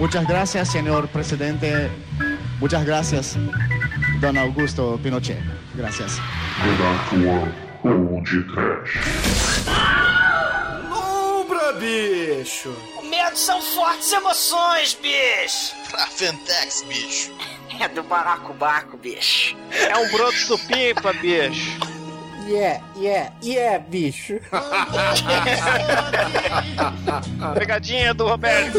Muchas gracias, señor presidente. Muchas gracias, don Augusto Pinochet. Gracias. Lombra, bicho! Medo são fortes emoções, bicho! Pra Fentex, bicho. É do baracubaco, bicho. É um broto supimpa, bicho. Yeah, yeah, yeah, bicho. Pegadinha do Roberto.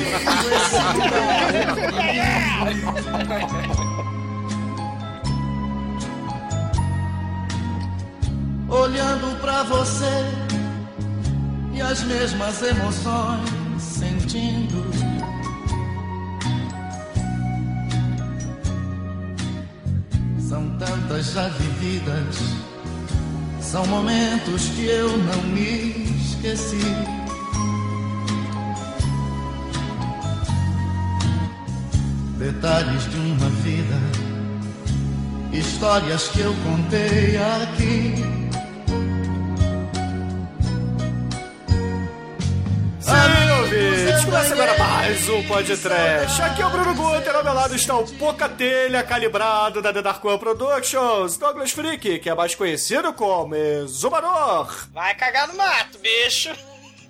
olhando pra você e as mesmas emoções sentindo. São tantas já vividas, são momentos que eu não me esqueci. Detalhes de uma vida, histórias que eu contei aqui. Começa agora mais um podcast. Aqui é o Bruno Guter, ao meu lado está o Poca Telha calibrado da The Dark One Productions, Douglas Freak, que é mais conhecido como Exumador. Vai cagar no mato, bicho!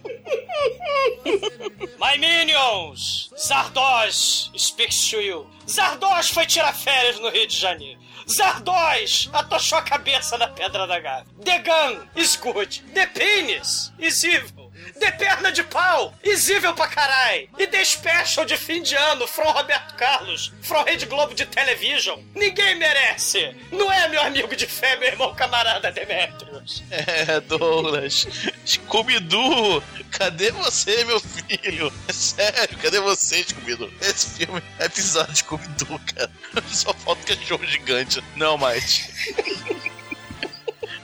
My minions! Zardoz speaks to you. Zardoz foi tirar férias no Rio de Janeiro. Zardoz atochou a cabeça na pedra da gávea. The gun is good. The penis is evil. The perna de pau is evil pra carai. E The special de fim de ano from Roberto Carlos, from Rede Globo de Television. Ninguém merece. Não é meu amigo de fé, meu irmão camarada Demetrius. É, Douglas. Scooby-Doo, cadê você, meu filho? É sério, cadê você, Scooby-Doo? Esse filme é episódio de Scooby-Doo, cara. Só falta cachorro gigante. Não mais.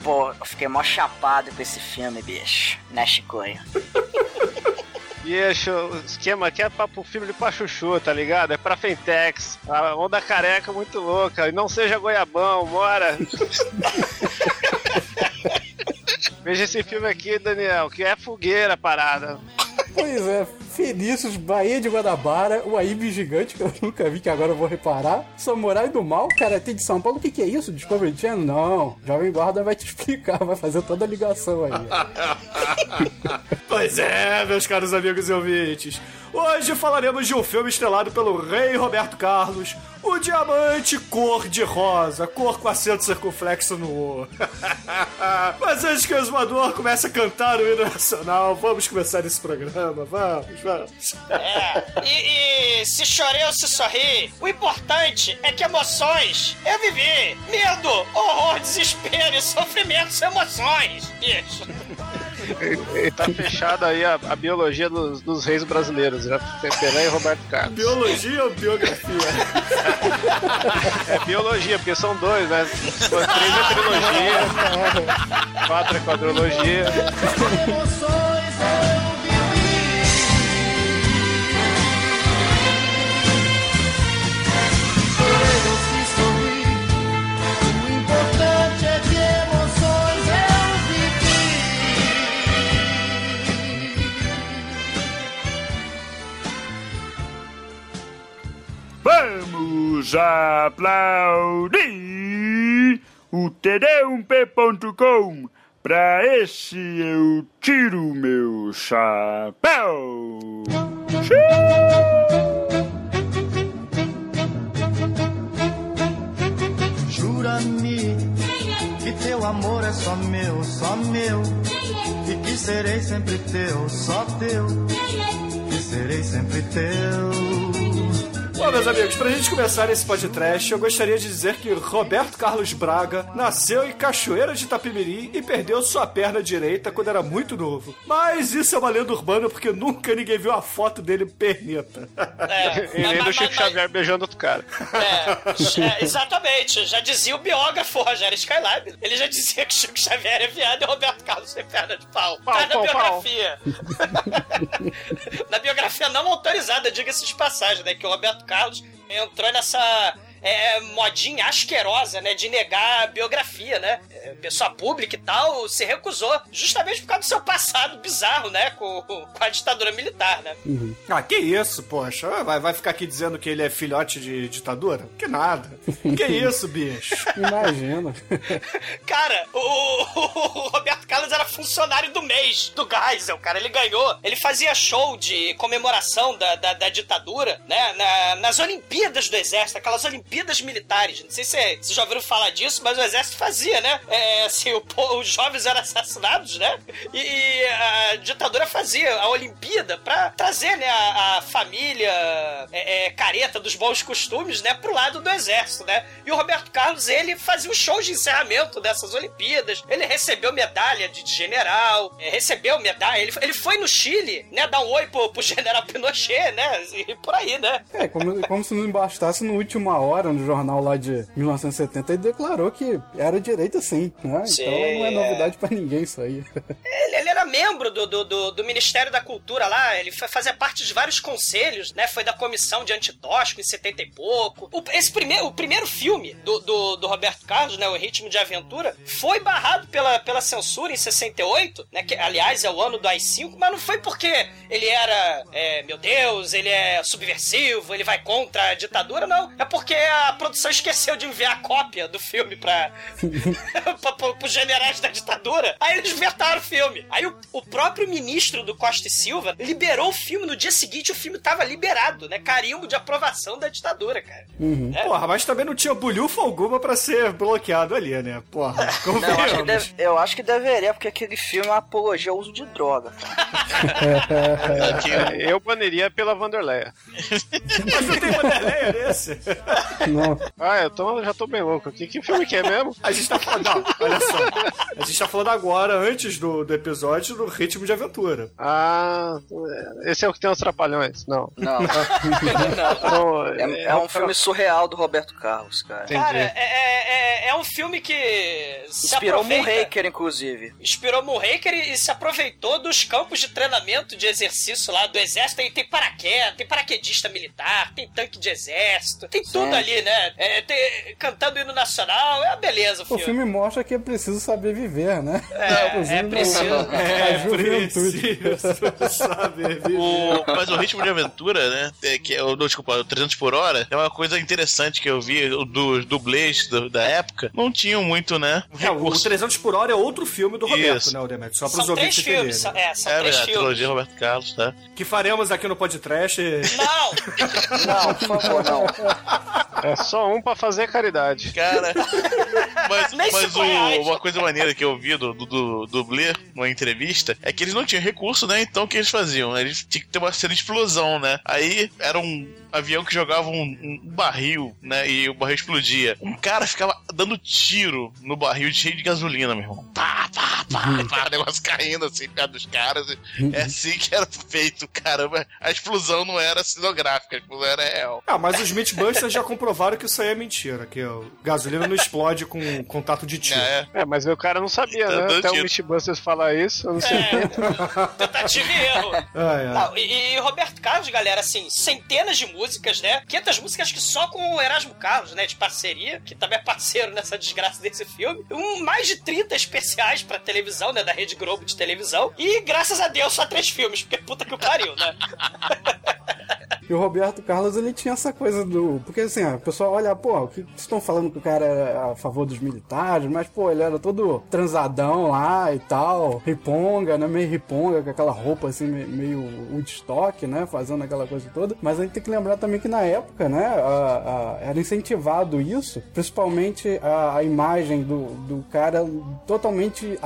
Pô, eu fiquei mó chapado com esse filme, bicho. Né, Chicoio? Bicho, o esquema aqui é pra, pro filme de pra chuchu, tá ligado? É pra Fentex. A onda careca muito louca. E não seja goiabão, bora. Veja esse filme aqui, Daniel, que é fogueira a parada. Pois é, Felícios, Bahia de Guanabara, o Aíbe Gigante, que eu nunca vi, que agora eu vou reparar. Samurai do Mal, Karatê de São Paulo, o que, que é isso? Discovery Channel? Não, Jovem Guarda vai te explicar, vai fazer toda a ligação aí. Pois é, meus caros amigos e ouvintes. Hoje falaremos de um filme estrelado pelo rei Roberto Carlos, O Diamante Cor de Rosa, cor com acento circunflexo no O. Mas antes que o exumador comece a cantar o hino nacional, vamos começar esse programa, vamos. É, e, e se chorei ou se sorri, o importante é que emoções eu vivi. Medo, horror, desespero e sofrimento são emoções. Isso. Tá fechada aí a, a biologia dos, dos reis brasileiros, já Pelé e Roberto Carlos. Biologia ou biografia? É biologia, porque são dois, né? Três é trilogia, quatro é quadrologia. Vamos aplaudir o td1p.com. Pra esse eu tiro meu chapéu. Jura-me que teu amor é só meu, só meu. E que serei sempre teu, só teu. Que serei sempre teu. Bom, meus amigos, pra gente começar esse podcast, eu gostaria de dizer que Roberto Carlos Braga nasceu em Cachoeira de Itapemirim e perdeu sua perna direita quando era muito novo. Mas isso é uma lenda urbana porque nunca ninguém viu a foto dele perneta. É, E nem do Chico mas- Xavier beijando outro cara. É, é, exatamente, já dizia o biógrafo Rogério Skylab. Ele já dizia que Chico Xavier é viado e Roberto Carlos tem perna de pau. Pau, tá na pau, pau. biografia. na biografia não autorizada, diga-se de passagem, né? Que o Roberto Carlos entrou nessa é, modinha asquerosa, né? De negar a biografia, né? É, pessoa pública e tal se recusou, justamente por causa do seu passado bizarro, né? Com, com a ditadura militar, né? Ah, que isso, poxa. Vai, vai ficar aqui dizendo que ele é filhote de ditadura? Que nada. Que isso, bicho. Imagina. Cara, o, o Roberto Carlos era funcionário do mês do Geisel, cara. Ele ganhou. Ele fazia show de comemoração da, da, da ditadura, né? Na- nas Olimpíadas do Exército, aquelas Olimpíadas militares. Não sei se vocês já ouviram falar disso, mas o Exército fazia, né? É, assim, o os jovens eram assassinados, né? E, e a ditadura fazia a Olimpíada pra trazer, né, a, a família é, é, careta dos bons costumes, né, pro lado do Exército, né? E o Roberto Carlos, ele fazia os shows de encerramento dessas Olimpíadas. Ele recebeu medalha de general, é, recebeu medalha. Ele, ele foi no Chile, né, dar um oi pro, pro general Pinochet, né? E por aí, né? É, como, como se não bastasse no última hora, no jornal lá de 1970, ele declarou que era direita sim, né? Sim, então não é é. novidade pra ninguém isso aí. Ele, ele era membro do, do, do, do Ministério da Cultura lá, ele fa- fazia parte de vários conselhos, né? Foi da comissão de antitóxico em 70 e pouco. O, esse primeiro, o primeiro filme do, do, do Roberto Carlos, né? O Ritmo de Aventura, foi barrado pela, pela censura em 68, né? Que, aliás, é o ano do AI-5, mas não foi porque ele era, é, meu Deus, ele é subversivo, ele vai contra a ditadura, não. É porque a produção esqueceu de enviar a cópia do filme pra, pra, pra, pros generais da ditadura. Aí eles vetaram o filme. Aí o, o próprio ministro do Costa e Silva liberou o filme. No dia seguinte, o filme tava liberado, né? Carimbo de aprovação da ditadura, cara. É. Porra, mas também não tinha bulhufa alguma pra ser bloqueado ali, né? Porra, Não, eu, acho deve- eu acho que deveria, porque aquele filme é uma apologia ao uso de droga. É, Eu baniria pela Vanderleia. Mas não tem Vanderleia nesse? Não, Ah, eu tô, já tô bem louco aqui. Que filme que é mesmo? A gente tá falando. Não, olha só. A gente tá falando agora, antes do, do episódio, do ritmo de aventura. Ah, esse é o que tem os trapalhões. Não. Não, Então, é, é um filme surreal do Roberto Carlos, cara. Entendi. Cara, é, é, é- é um filme que se Inspirou. Moonraker, inclusive. Inspirou Moonraker e, e se aproveitou dos campos de treinamento de exercício lá do exército. Tem, tem paraquedas, tem paraquedista militar, tem tanque de exército, tem tudo ali, né? É, tem- cantando hino nacional, é uma beleza o o filme. filme mostra que é preciso saber viver, né? É, Inclusive, é preciso. É, juventude. preciso saber viver. O, mas o ritmo de aventura, né? é que é o, desculpa, o 300 por hora, é uma coisa interessante que eu vi o dos dublês do- da época. Não tinham muito, né? É, o recurso. 300 por hora é outro filme do Roberto, Isso. né, o Demetrio? Só pros São três ouvintes filmes, são, entenderem. é, são É, três a filmes. trilogia Roberto Carlos, tá? Que faremos aqui no podcast. Não, Não, por favor, não. É só um pra fazer caridade. Cara, mas, mas o- uma coisa maneira que eu vi do, do, do dublê numa entrevista é que eles não tinham recurso, né? Então o que eles faziam? Eles tinham que ter uma cena de explosão, né? Aí era um avião que jogava um, um barril, né? E o barril explodia. Um cara ficava dando tiro no barril cheio de gasolina, meu irmão. Pá, pá, pá, pá, o negócio caindo assim perto dos caras. É assim que era feito, caramba. A explosão não era cenográfica, a explosão era real. Ah, mas os Mythbusters já comprovaram que isso aí é mentira, que o gasolina não explode com contato de tiro. É, É, mas o cara não sabia, Tá né? Até o tiro. Mythbusters falar isso, eu não sei. é, tentativa e erro. Ai, ai. Não, e, e Roberto Carlos, galera, assim, centenas de músicas, né? 500 músicas que só com o Erasmo Carlos, né? De parceria, que também é parceiro nessa desgraça desse filme. Um, mais de 30 especiais pra televisão, né? Da Rede Globo de televisão. E graças a Deus só três filmes, porque puta que pariu, né? E o Roberto Carlos, ele tinha essa coisa do. Porque assim, o pessoal olha, pô, o que estão falando que o cara era a favor dos militares, mas, pô, ele era todo transadão lá e tal, riponga, né? Meio riponga, com aquela roupa assim, me- meio Woodstock, né? Fazendo aquela coisa toda. Mas a gente tem que lembrar também que na época, né, a- a- era incentivado isso, principalmente a, a imagem do, do cara totalmente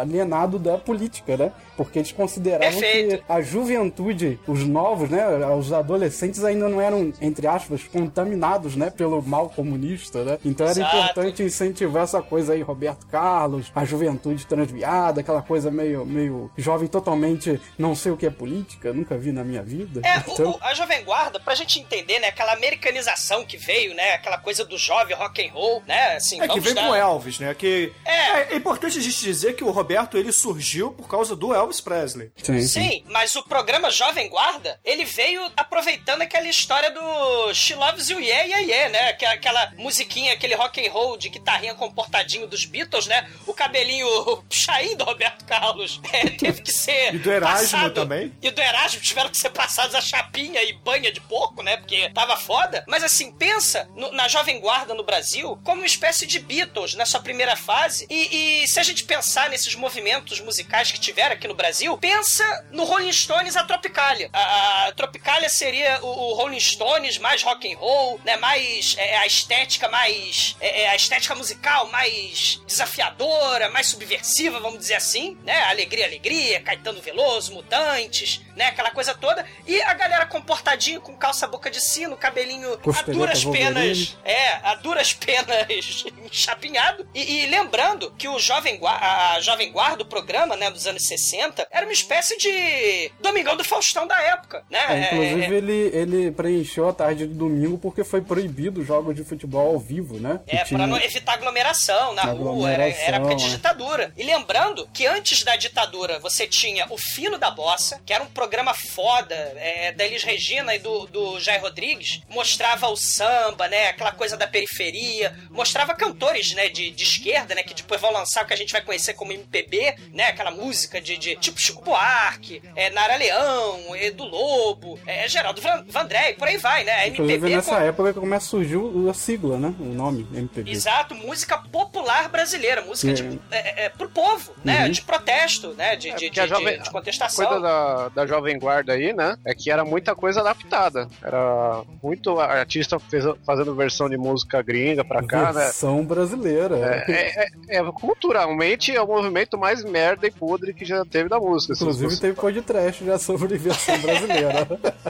alienado da política, né? Porque eles consideravam que Perfeito. a juventude, os novos, né, os adolescentes ainda não eram, entre aspas, contaminados, né, pelo mal comunista, né? Então era Exato. importante incentivar essa coisa aí, Roberto Carlos, a juventude transviada, aquela coisa meio, meio jovem totalmente não sei o que é política, nunca vi na minha vida. É, Então, o- a Jovem Guarda, pra gente entender, né? Aquela americanização que veio, né? Aquela coisa do jovem rock and roll, né? Assim, É que vem dar- com Elvis, né? Que É. é importante a gente dizer que o Roberto ele surgiu por causa do Elvis Presley. sim, sim. Sim, mas o programa Jovem Guarda, ele veio aproveitando aquela história do She Loves You Yeah Yeah Yeah, né? Que- Aquela musiquinha, aquele rock and roll de guitarrinha comportadinho dos Beatles, né? O cabelinho puxaí do Roberto Carlos é, teve que ser E do Erasmo passado- também. E do Erasmo tiveram que ser passados a chapinha e banha de porco, né? Porque tava foda. Mas assim, pensa no- na Jovem Guarda no Brasil como uma espécie de Beatles na sua primeira fase. E, e se a gente pensar nesses movimentos musicais que tiveram aqui no Brasil, pensa no Rolling Stones a Tropicália. A, a Tropicália seria o, o Rolling Stones mais rock and roll, né? Mais é, a estética mais é, é, a estética musical mais desafiadora, mais subversiva, vamos dizer assim, né? Alegria, alegria, Caetano Veloso, Mutantes, né? Aquela coisa toda. E a galera comportadinha com calça boca de sino, cabelinho a Costeleta duras Wolverine. penas, é, a duras penas chapinhado. E, e lembrando que o Jovem Guarda, a Jovem Guarda, o programa, né, dos anos 60, era uma espécie de Domingão do Faustão da época, né? É, inclusive, É, ele, ele preencheu a tarde de domingo porque foi proibido jogos de futebol ao vivo, né? É, Que pra não evitar aglomeração na rua, era, era época de Aglomeração, é. ditadura. E lembrando que antes da ditadura você tinha o Fino da Bossa, que era um programa foda é, da Elis Regina e do, do Jair Rodrigues, mostrava o samba, né, aquela coisa da periferia, mostrava cantores, né, de, de esquerda, né, que depois vão lançar o que a gente vai conhecer como MPB, né, aquela música de, de tipo Chico Buarque, é, Nara Leão, Edu Lobo, é, Geraldo Van- Vandré, e por aí vai, né, a Inclusive, MPB nessa com- época que começa a surgir o- a sigla, né? O nome, MPB. Exato, música popular brasileira, música Sim. de, é, é, pro povo, né? Uhum. De protesto, né? De, de, porque a de- jovem- de A contestação. coisa da, da Jovem Guarda aí, né? É que era muita coisa adaptada. Era muito artista fez- fazendo versão de música gringa pra cá, né? Versão brasileira. É, é- é- culturalmente é o movimento mais merda e podre que já teve da música. Inclusive, teve podcast já sobre versão brasileira.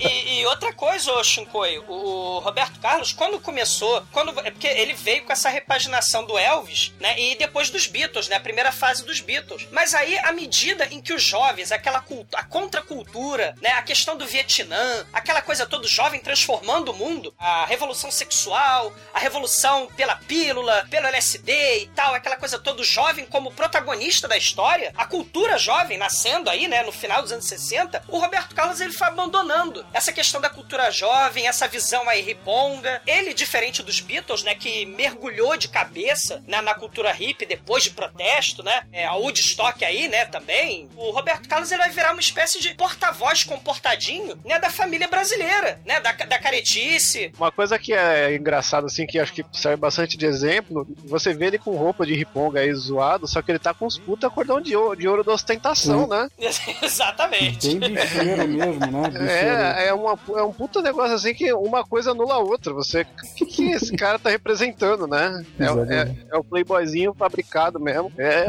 E, e- e outra coisa, ô Shinkoi, o Roberto Carlos, quando começou, quando é porque ele veio com essa repaginação do Elvis, né? E depois dos Beatles, né? A primeira fase dos Beatles. Mas aí, à medida em que os jovens, aquela cultu a contracultura, né? A questão do Vietnã, aquela coisa toda, jovem transformando o mundo, a revolução sexual, a revolução pela pílula, pelo LSD e tal, aquela coisa toda, jovem como protagonista da história, a cultura jovem nascendo aí, né? No final dos anos 60, o Roberto Carlos ele foi abandonando essa questão da cultura jovem, essa visão aí riponga. Ele, diferente dos Beatles, né, que mergulhou de cabeça né, na cultura hippie depois de protesto, né, é, a Woodstock aí, né, também. O Roberto Carlos ele vai virar uma espécie de porta-voz comportadinho, né, da família brasileira, né, da, da caretice. Uma coisa que é engraçada, assim, que acho que serve bastante de exemplo, você vê ele com roupa de riponga aí zoado, só que ele tá com uns puta cordão de ouro, de ouro da ostentação, né? Exatamente. Bem bicheiro mesmo, né? É, é, uma, é um puta negócio assim que uma coisa anula a outra. Você. O que, que esse cara tá representando, né? É, o- é, é o playboyzinho fabricado mesmo. É,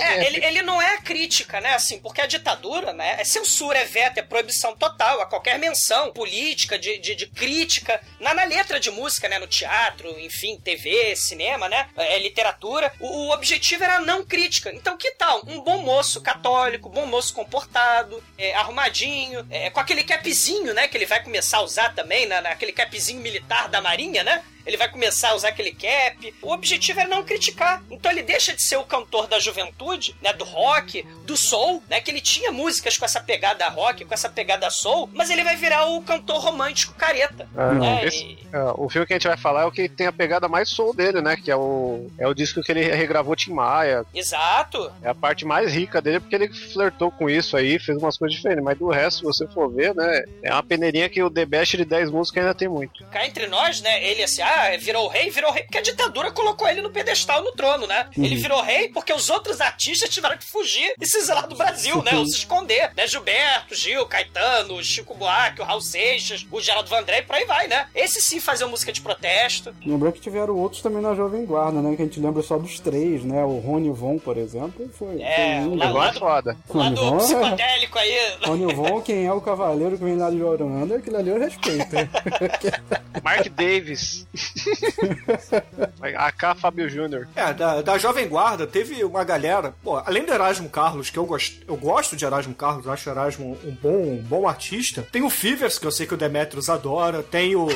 É, ele, ele não é crítica, né? Assim, porque a ditadura, né? É censura, é veto, é proibição total a qualquer menção política, de, de, de crítica, na, na letra de música, né? No teatro, enfim, TV, cinema, né? É literatura. O, o objetivo era a não crítica. Então, que tal? Um bom moço católico, bom moço comportado, é, arrumadinho, é, com aquele capzinho, né? Que ele vai começar a usar também, na, naquele capzinho militar da Marinha, né? Ele vai começar a usar aquele cap. O objetivo é não criticar. Então ele deixa de ser o cantor da juventude, né? Do rock, do soul, né? Que ele tinha músicas com essa pegada rock, com essa pegada soul, mas ele vai virar o cantor romântico careta. Ah, né? esse- E- é, o filme que a gente vai falar é o que tem a pegada mais soul dele, né? Que é o, é o disco que ele regravou Tim Maia. Exato. É a parte mais rica dele, porque ele flertou com isso aí, fez umas coisas diferentes. Mas do resto, se você for ver, né? É uma peneirinha que o The Best de 10 músicas ainda tem muito. Cá entre nós, né? Ele assim, ah, virou rei, virou rei porque a ditadura colocou ele no pedestal, no trono, né? Ele virou rei porque os outros artistas tiveram que fugir e se exilar do Brasil, né? Ou se esconder, né? Gilberto, Gil, Caetano, Chico Buarque, o Raul Seixas, o Geraldo Vandré e por aí vai, né? Esse sim fazia música de protesto. Lembrando que tiveram outros também na Jovem Guarda, né? Que a gente lembra só dos três, né? O Rony Von, por exemplo, foi. É, foi um lá- É foda. O lado Von, é- psicodélico aí. Rony Von, quem é o cavaleiro que vem lá de Orlando, aquilo ali eu respeito. Mark Davis. AK Fábio Júnior. É, da, da Jovem Guarda teve uma galera, pô, além do Erasmo Carlos, que eu gosto, eu gosto de Erasmo Carlos, acho o Erasmo um bom, um bom artista. Tem o Fivers, que eu sei que o Demetrius adora, tem o,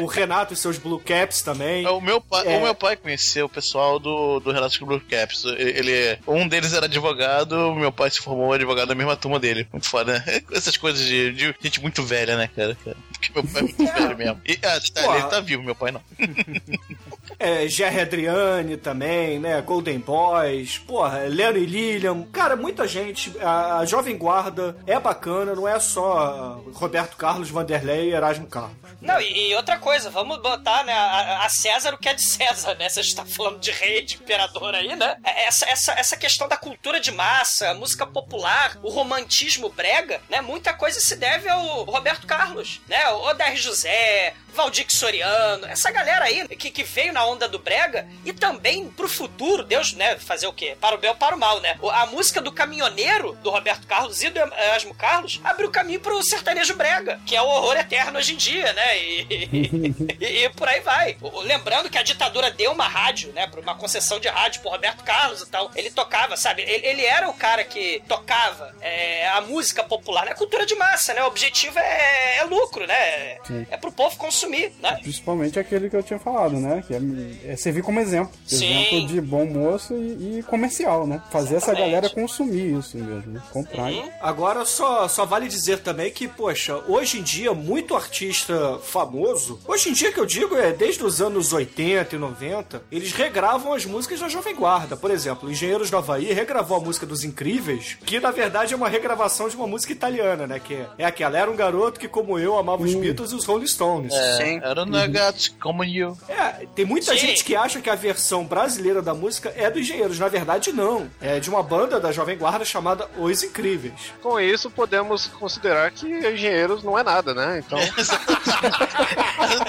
o Renato e seus Blue Caps também. O meu pai, É. o meu pai conheceu o pessoal do, do Renato Blue Caps. Ele, um deles era advogado, meu pai se formou advogado da mesma turma dele. Muito foda, né? Essas coisas de, de gente muito velha, né, cara? Porque meu pai é muito velho mesmo. E, ah, tá, ele tá vivo, meu pai não. É, Jerry Adriane também, né? Golden Boys, porra, Leno e Lilian. Cara, muita gente. A, a Jovem Guarda é bacana, não é só Roberto Carlos, Vanderlei e Erasmo Carlos. Não, e, e outra coisa, vamos botar né, a, a César o que é de César, né? Você está falando de rei, de imperador aí, né? Essa, essa, essa questão da cultura de massa, a música popular, o romantismo brega, né? Muita coisa se deve ao Roberto Carlos, né? O Odair José, Valdir Soriano, essa galera aí que, que veio na onda do brega e também pro futuro, Deus, né, fazer o quê? Para o bem ou para o mal, né? A música do caminhoneiro do Roberto Carlos e do Erasmo Carlos abriu caminho pro sertanejo brega, que é o horror eterno hoje em dia, né? E, e- e por aí vai. Lembrando que a ditadura deu uma rádio, né, pra uma concessão de rádio pro Roberto Carlos e tal. Ele tocava, sabe? Ele, ele era o cara que tocava é, a música popular, né? Cultura de massa, né? O objetivo é, é lucro, né? Sim. É pro povo consumir, né? Principalmente aquele que eu tinha falado, né? Que é, é servir como exemplo. Sim. Exemplo de bom moço e, e comercial, né? Fazer essa Exatamente. galera consumir isso mesmo. né? Comprar. Uhum. Agora só, só vale dizer também que, poxa, hoje em dia, muito artista famoso, hoje em dia que eu digo é desde os anos 80 e 90, eles regravam as músicas da Jovem Guarda. Por exemplo, Engenheiros do Havaí regravou a música dos Incríveis, que na verdade é uma regravação de uma música italiana, né? Que é, é aquela, era um garoto que, como eu, amava os Beatles e os Rolling Stones. Sim. Era um negócio como you. É, tem muita Sim. gente que acha que a versão brasileira da música é do Engenheiros. Na verdade, não. É de uma banda da Jovem Guarda chamada Os Incríveis. Com isso, podemos considerar que engenheiros não é nada, né? Então,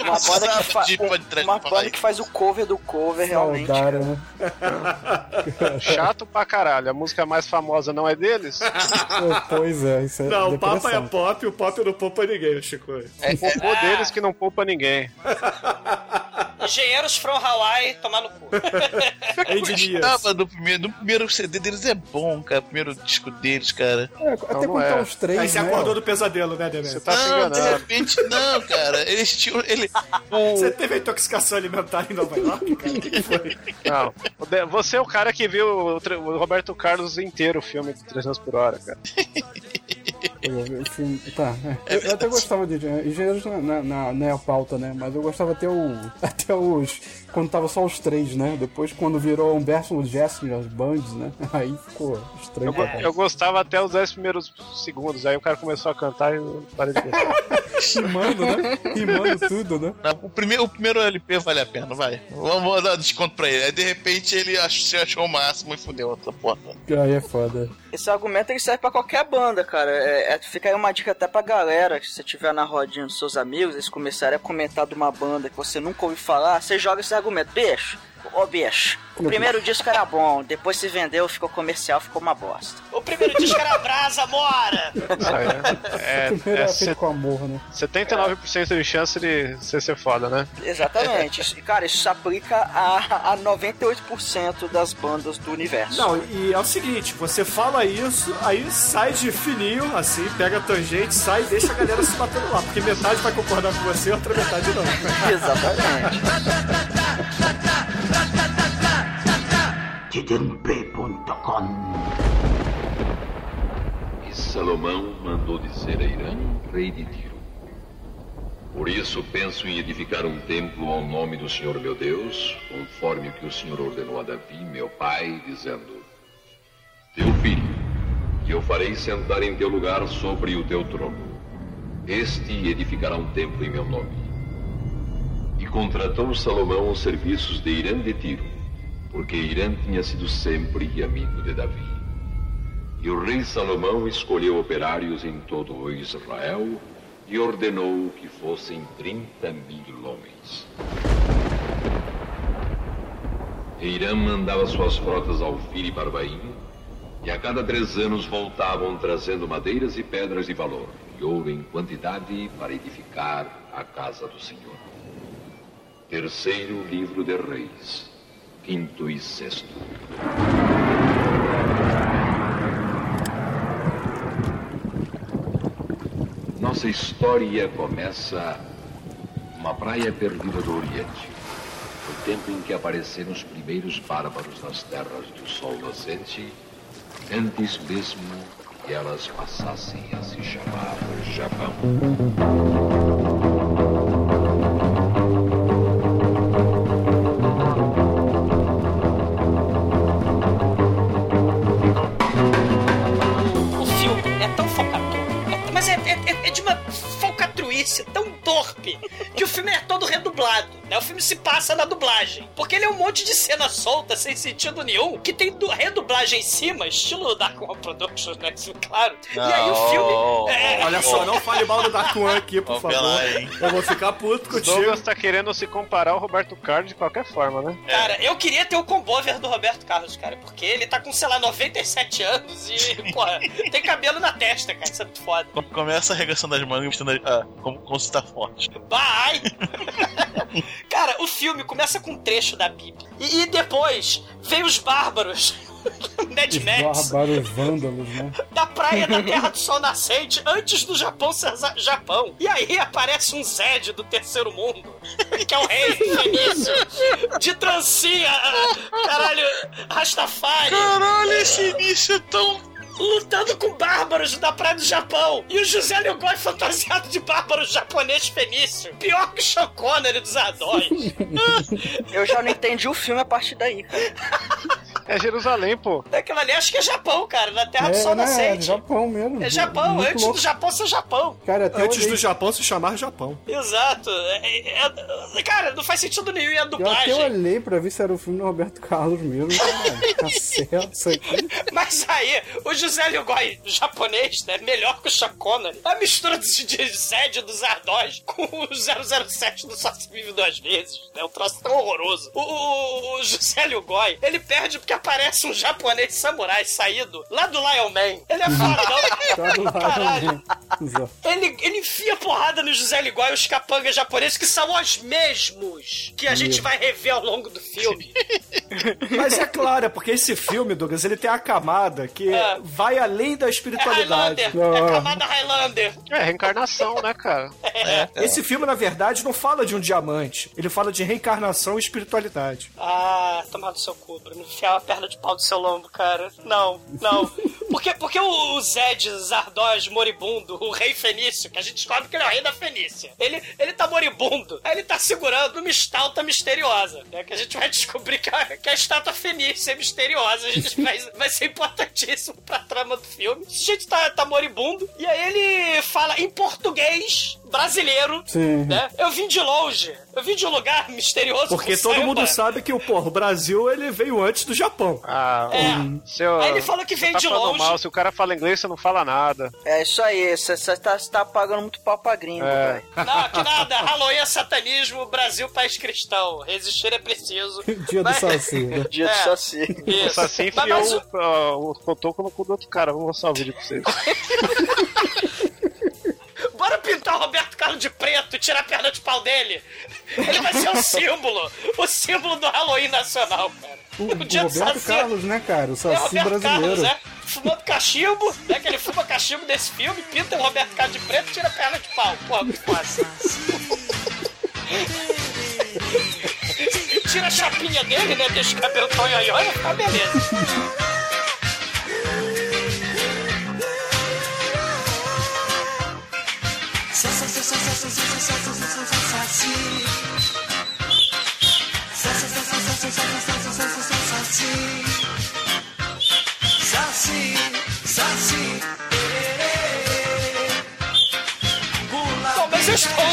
Uma banda que, fa uma banda que faz o cover do cover, realmente. Né? chato pra caralho. A música mais famosa não é deles? Pois é, isso é Não, o Papa é pop, o pop não poupa ninguém, Chico. É o robô deles que não poupa ninguém. Engenheiros from Hawaii, tomar no cu. Endinias. Gostava do primeiro, do primeiro CD deles é bom, cara. O primeiro disco deles, cara. É, até não contar é. os três, Aí você né? acordou do pesadelo, né, Demetrio? Você tá se não, de repente, não, cara. Eles tinham. Ele, Você teve a intoxicação alimentar em Nova York, cara? O que foi? Não. Você é o cara que viu o Roberto Carlos inteiro o filme de 300 por hora, cara. Eu Tá, é. eu, eu até gostava de Engenheiros na, na, na, pauta, né? Mas eu gostava até o. Até os. Quando tava só os três, né? Depois quando virou Humberto Jessica, as bands, né? Aí ficou estranho Eu, eu gostava até os 10 primeiros segundos. Aí o cara começou a cantar e eu parei de gostar. Rimando, né? Rimando tudo, né? não, o, primeiro, o primeiro LP vale a pena, vai. Vamos dar desconto pra ele. Aí de repente ele ach- se achou o máximo e fudeu outra porra. Aí é foda. Esse argumento ele serve pra qualquer banda, cara. É, é- fica aí uma dica até pra galera, que se você tiver na rodinha dos seus amigos, eles começarem a comentar de uma banda que você nunca ouviu falar, você joga esse argumento. Bicho, ô bicho, o primeiro disco era bom, depois se vendeu, ficou comercial, ficou uma bosta. O primeiro disco era Brasa, mora! É, Primeiro é, é feito com amor, né? 79% de chance de você ser foda, né? Exatamente. Isso- cara, isso se aplica a, a 98% das bandas do universo. Não, e é o seguinte, você fala isso, aí sai de fininho, assim, pega a tangente, sai e deixa a galera se batendo lá, porque metade vai concordar com você, outra metade não. Exatamente. E Salomão mandou dizer a Irã, rei de Tiro. Por isso penso em edificar um templo ao nome do Senhor meu Deus, conforme o que o Senhor ordenou a Davi, meu pai, dizendo: Teu filho, que eu farei sentar em teu lugar sobre o teu trono. Este edificará um templo em meu nome. E contratou Salomão os serviços de Irã de Tiro, porque Irã tinha sido sempre amigo de Davi. E o rei Salomão escolheu operários em todo o Israel e ordenou que fossem 30 mil homens. Irã mandava suas frotas ao Fir e Parbaim, e a cada três anos voltavam trazendo madeiras e pedras de valor, e ouro em quantidade para edificar a casa do Senhor. Terceiro livro de Reis, quinto e sexto. Nossa história começa numa praia perdida do Oriente. No tempo em que apareceram os primeiros bárbaros nas terras do sol nascente, antes mesmo que elas passassem a se chamar Japão. Yo filme é todo redublado. Né? O filme se passa na dublagem. Porque ele é um monte de cena solta, sem sentido nenhum, que tem du- redublagem em cima, estilo Dark One Productions, né? Isso, claro. E aí o filme. é- Olha só, não fale mal do Dark One aqui, por Ó, favor. hein? Eu vou ficar puto O contigo. Douglas tá querendo se comparar ao Roberto Carlos de qualquer forma, né? Cara, eu queria ter o combover do Roberto Carlos, cara, porque ele tá com, sei lá, 97 anos e, porra, tem cabelo na testa, cara, isso é muito foda. Começa arregaçando as mangas, mostrando ah, como, como se tá forte. Vai! Cara, o filme começa com um trecho da Bíblia. E, e depois vem os bárbaros. Mad Max. Bárbaros vândalos, né? Da praia da Terra do Sol Nascente, antes do Japão ser Japão. E aí aparece um Zed do terceiro mundo, que é o rei fenício, de trancinha, caralho, Rastafari. Caralho, esse início é tão. Lutando com bárbaros da praia do Japão. E o José Leogói fantasiado de bárbaro japonês fenício. Pior que o Sean Connery dos Adóis. Eu já não entendi o filme a partir daí, cara. É Jerusalém, pô. Aquilo ali acho que é Japão, cara, na Terra do É, Sol né, é Nascente. Japão mesmo. É Japão, Muito antes louco. do Japão ser Japão. Cara, até Antes olhei- do Japão se chamar Japão. Exato. É- é- é- cara, não faz sentido nenhum e a Eu até dublagem. olhei pra ver se era o filme do Roberto Carlos mesmo. Tá certo isso aqui. Mas aí, o José Leogói japonês, né? Melhor que o Connery. A mistura de, de Zed dos Ardós com o 007 do Só Se Vive Duas Vezes. É um troço tão horroroso. O, o, o José Leogói, ele perde porque aparece um japonês samurai saído lá do Lion Man. Ele é foda, Tá Caralho. Ele, ele enfia porrada no José Legoy e os capangas japoneses, que são os mesmos que a gente vai rever ao longo do filme. Mas é claro, é porque esse filme, Douglas, ele tem a camada que É. vai além da É espiritualidade. Highlander, é a camada Highlander. É reencarnação, né, cara? Esse filme, na verdade, não fala de um diamante. Ele fala de reencarnação e espiritualidade. Ah, tomar do seu cu, Bruno. Enfiar a perna de pau do seu lombo, cara. Não, não. Porque, porque o, Zed Zardoz moribundo, o rei fenício, que a gente descobre que ele é o rei da Fenícia, ele, ele tá moribundo. Aí ele tá segurando uma estátua misteriosa, né? Que a gente vai descobrir que a, que a estátua fenícia é misteriosa. A gente vai, vai ser importantíssimo pra trama do filme. Esse gente tá, tá moribundo. E aí ele fala em português brasileiro, Sim. né? Eu vim de longe. Eu vim de um lugar misterioso. Porque todo samba. mundo sabe que o, porra, o Brasil ele veio antes do Japão. Ah, É. seu, Aí ele fala que veio tá de longe. Mal. Se o cara fala inglês, você não fala nada. É isso aí, você tá, cê tá pagando muito pau pra gringo, É. velho. Não, que nada. Halloween é satanismo, Brasil país cristão. Resistir é preciso. Dia do Mas- Saci, né? Dia É. do Saci. O Isso. Saci Mas- enfiou mas o- o, o cotoco no cu do outro cara. Vou mostrar o vídeo pra vocês. Bora pintar o Roberto Carlos de preto e tirar a perna de pau dele. Ele vai ser o símbolo. O símbolo do Halloween nacional, cara. O, o dia do Roberto Saci. Carlos, né, cara? O É o Saci Roberto brasileiro. Carlos, é? Fumando cachimbo, né? Que ele fuma cachimbo desse filme, pinta o Roberto Carlos de preto e tira a perna de pau. Pô, que. Tira a chapinha dele, né? Deixa o cabelo tão ioiô, beleza. Bom, mas eu estou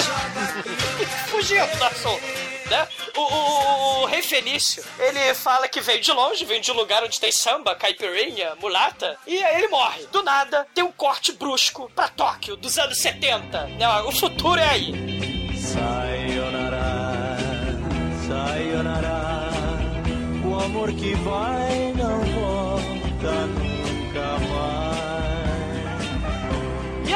fugindo do assunto, né? O, o- o rei Fenício, ele fala que veio de longe, veio de um lugar onde tem samba, caipirinha, mulata, e aí ele morre. Do nada, tem um corte brusco pra Tóquio, dos anos 70. Né? O futuro é aí. Sayonara, sayonara. O amor que vai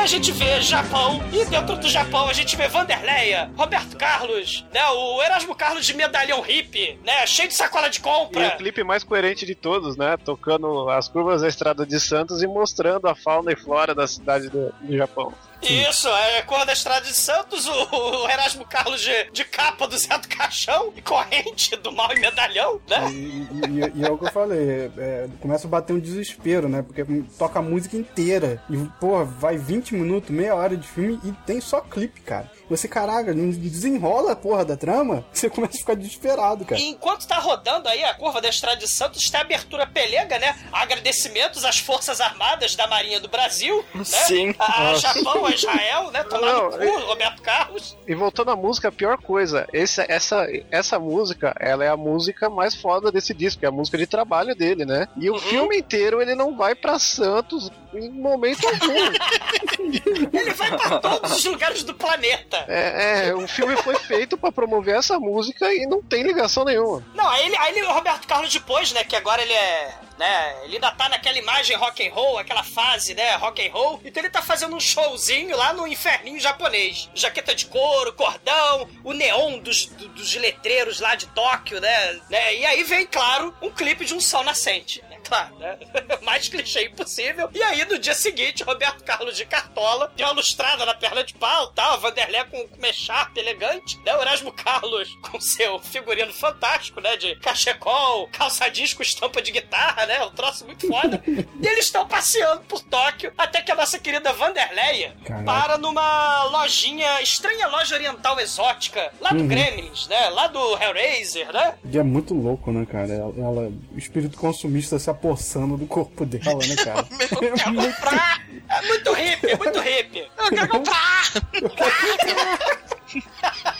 gente vê Japão, e dentro do Japão a gente vê Vanderleia, Roberto Carlos, né? O Erasmo Carlos de medalhão hippie, né? Cheio de sacola de E compra. o clipe mais coerente de todos, né? Tocando as curvas da estrada de Santos e mostrando a fauna e flora da cidade do, do Japão. Isso, é cor da Estrada de Santos, o, o Erasmo Carlos de, de capa do Zé do Caixão e corrente do mal e medalhão, né? E, e- e é o que eu falei, é, é, começa a bater um desespero, né? Porque toca a música inteira. E, pô, vai 20 minutos, meia hora de filme e tem só clipe, cara. Você, caraca, não desenrola a porra da trama, você começa a ficar desesperado, cara. E enquanto tá rodando aí a curva da Estrada de Santos, tem a abertura pelega, né? Agradecimentos às Forças Armadas da Marinha do Brasil, né? Sim. A, a. Japão, a Israel, né? Tomar no cu, Roberto Carlos. E voltando à música, a pior coisa, esse, essa, essa música, ela é a música mais foda desse disco, é a música de trabalho dele, né? E o Uhum. filme inteiro ele não vai pra Santos em momento algum. Ele vai pra todos os lugares do planeta. É, é, o filme foi feito pra promover essa música e não tem ligação nenhuma. Não, aí ele, aí ele, o Roberto Carlos depois, né, que agora ele é, né, ele ainda tá naquela imagem rock and roll, aquela fase, né, rock and roll, então ele tá fazendo um showzinho lá no inferninho japonês. Jaqueta de couro, cordão, o neon dos, do- dos letreiros lá de Tóquio, né, né, e aí vem, claro, um clipe de um sol nascente, claro, né, mais clichê impossível. E aí, no dia seguinte, Roberto Carlos de Cartola, deu uma lustrada na perna de pau, tal, a Vanderlé com, com mecharp elegante, né, o Erasmo Carlos com seu figurino fantástico, né, de cachecol, calça disco, estampa de guitarra, né, um troço muito foda. e eles estão passeando por Tóquio, até que a nossa querida Vanderleia Caraca. para numa lojinha, estranha loja oriental exótica, lá do Gremlins, né, lá do Hellraiser, né, E é muito louco, né, cara? Ela, ela- o espírito consumista se apossando do corpo dela, né, cara? É muito- comprar. É muito hippie, é muito hippie. Eu quero comprar.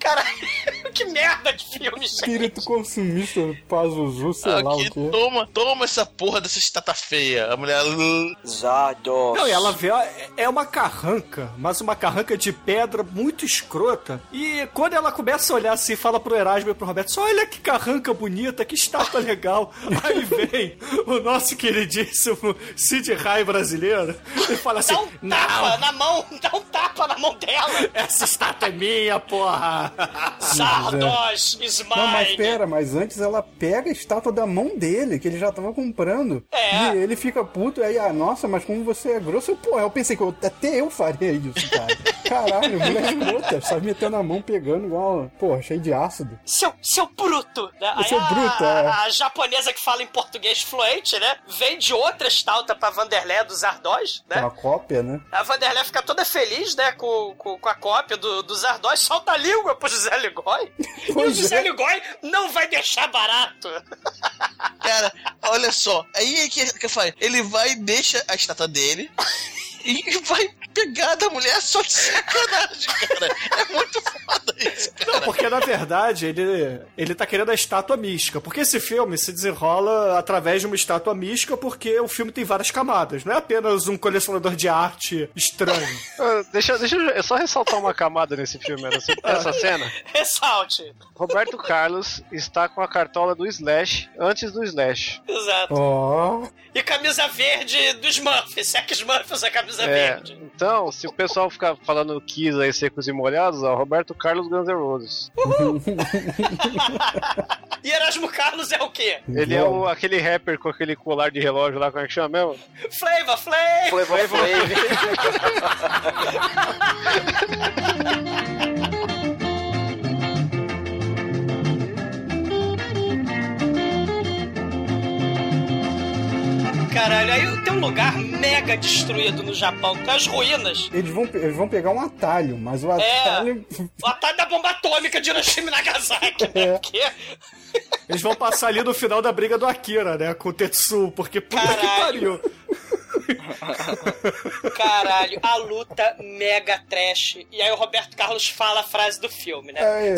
Cara, que merda de filme, gente. espírito consumista, Pazuzu, sei lá o Aqui, quê. toma, toma essa porra dessa estátua feia. A mulher. Zardos. Não, e ela vê, é uma carranca, mas uma carranca de pedra muito escrota. E quando ela começa a olhar assim, fala pro Erasmo e pro Roberto, só olha que carranca bonita, que estátua legal. Aí vem o nosso queridíssimo Sid Rai brasileiro e fala assim, Dá um tapa não, na mão, dá um tapa na mão dela. essa estátua é minha, porra. Sardos is mine. Não, mas pera, mas antes ela pega a estátua da mão dele, que ele já tava comprando. É. E ele fica puto, aí, ah, nossa, mas como você é grosso, pô, eu pensei que eu- até eu faria isso, cara. Caralho, mulher escrota, sai metendo a mão pegando igual, pô, cheio de ácido. Seu, seu bruto. Né? Aí Seu a, bruto, é. a, a japonesa que fala em português fluente, né? Vem de outra estalta pra Vanderlé dos Ardós, né? Aquela cópia, né? A Vanderlé fica toda feliz, né, com, com, com a cópia do, dos Ardós, solta a língua pro José Ligói. e o José é. Ligói não vai deixar barato. Cara, olha só. Aí é que, que eu falei. Ele vai e deixa a estátua dele. E vai pegar da mulher só de sacanagem, cara. É muito foda isso, Não, cara. porque na verdade ele, ele tá querendo a estátua mística. Porque esse filme se desenrola através de uma estátua mística, porque o filme tem várias camadas. Não é apenas um colecionador de arte estranho. Ah, Deixa, deixa eu só ressaltar uma camada nesse filme, nessa, nessa cena. Ressalte. Roberto Carlos está com a cartola do Slash antes do Slash. Exato. Ó, E camisa verde dos Smurfs. É que Smurfs é camisa É, verde. então, se o pessoal ficar falando Kiss aí secos e molhados, ó, Roberto Carlos Guns N' Roses. E Erasmo Carlos é o quê? Ele é o, aquele rapper com aquele colar de relógio lá, como é que chama mesmo? Flavor Flav. Flavor Flav. Caralho, aí tem um lugar mega destruído no Japão, tem as ruínas. eles vão, eles vão pegar um atalho, mas o É. atalho. O atalho da bomba atômica de Hiroshima e Nagasaki, né? É. Porque Eles vão passar ali no final da briga do Akira, né? Com o Tetsu, porque puta que Caralho. pariu. Caralho, a luta mega trash. E aí o Roberto Carlos fala a frase do filme, né? É, é, é.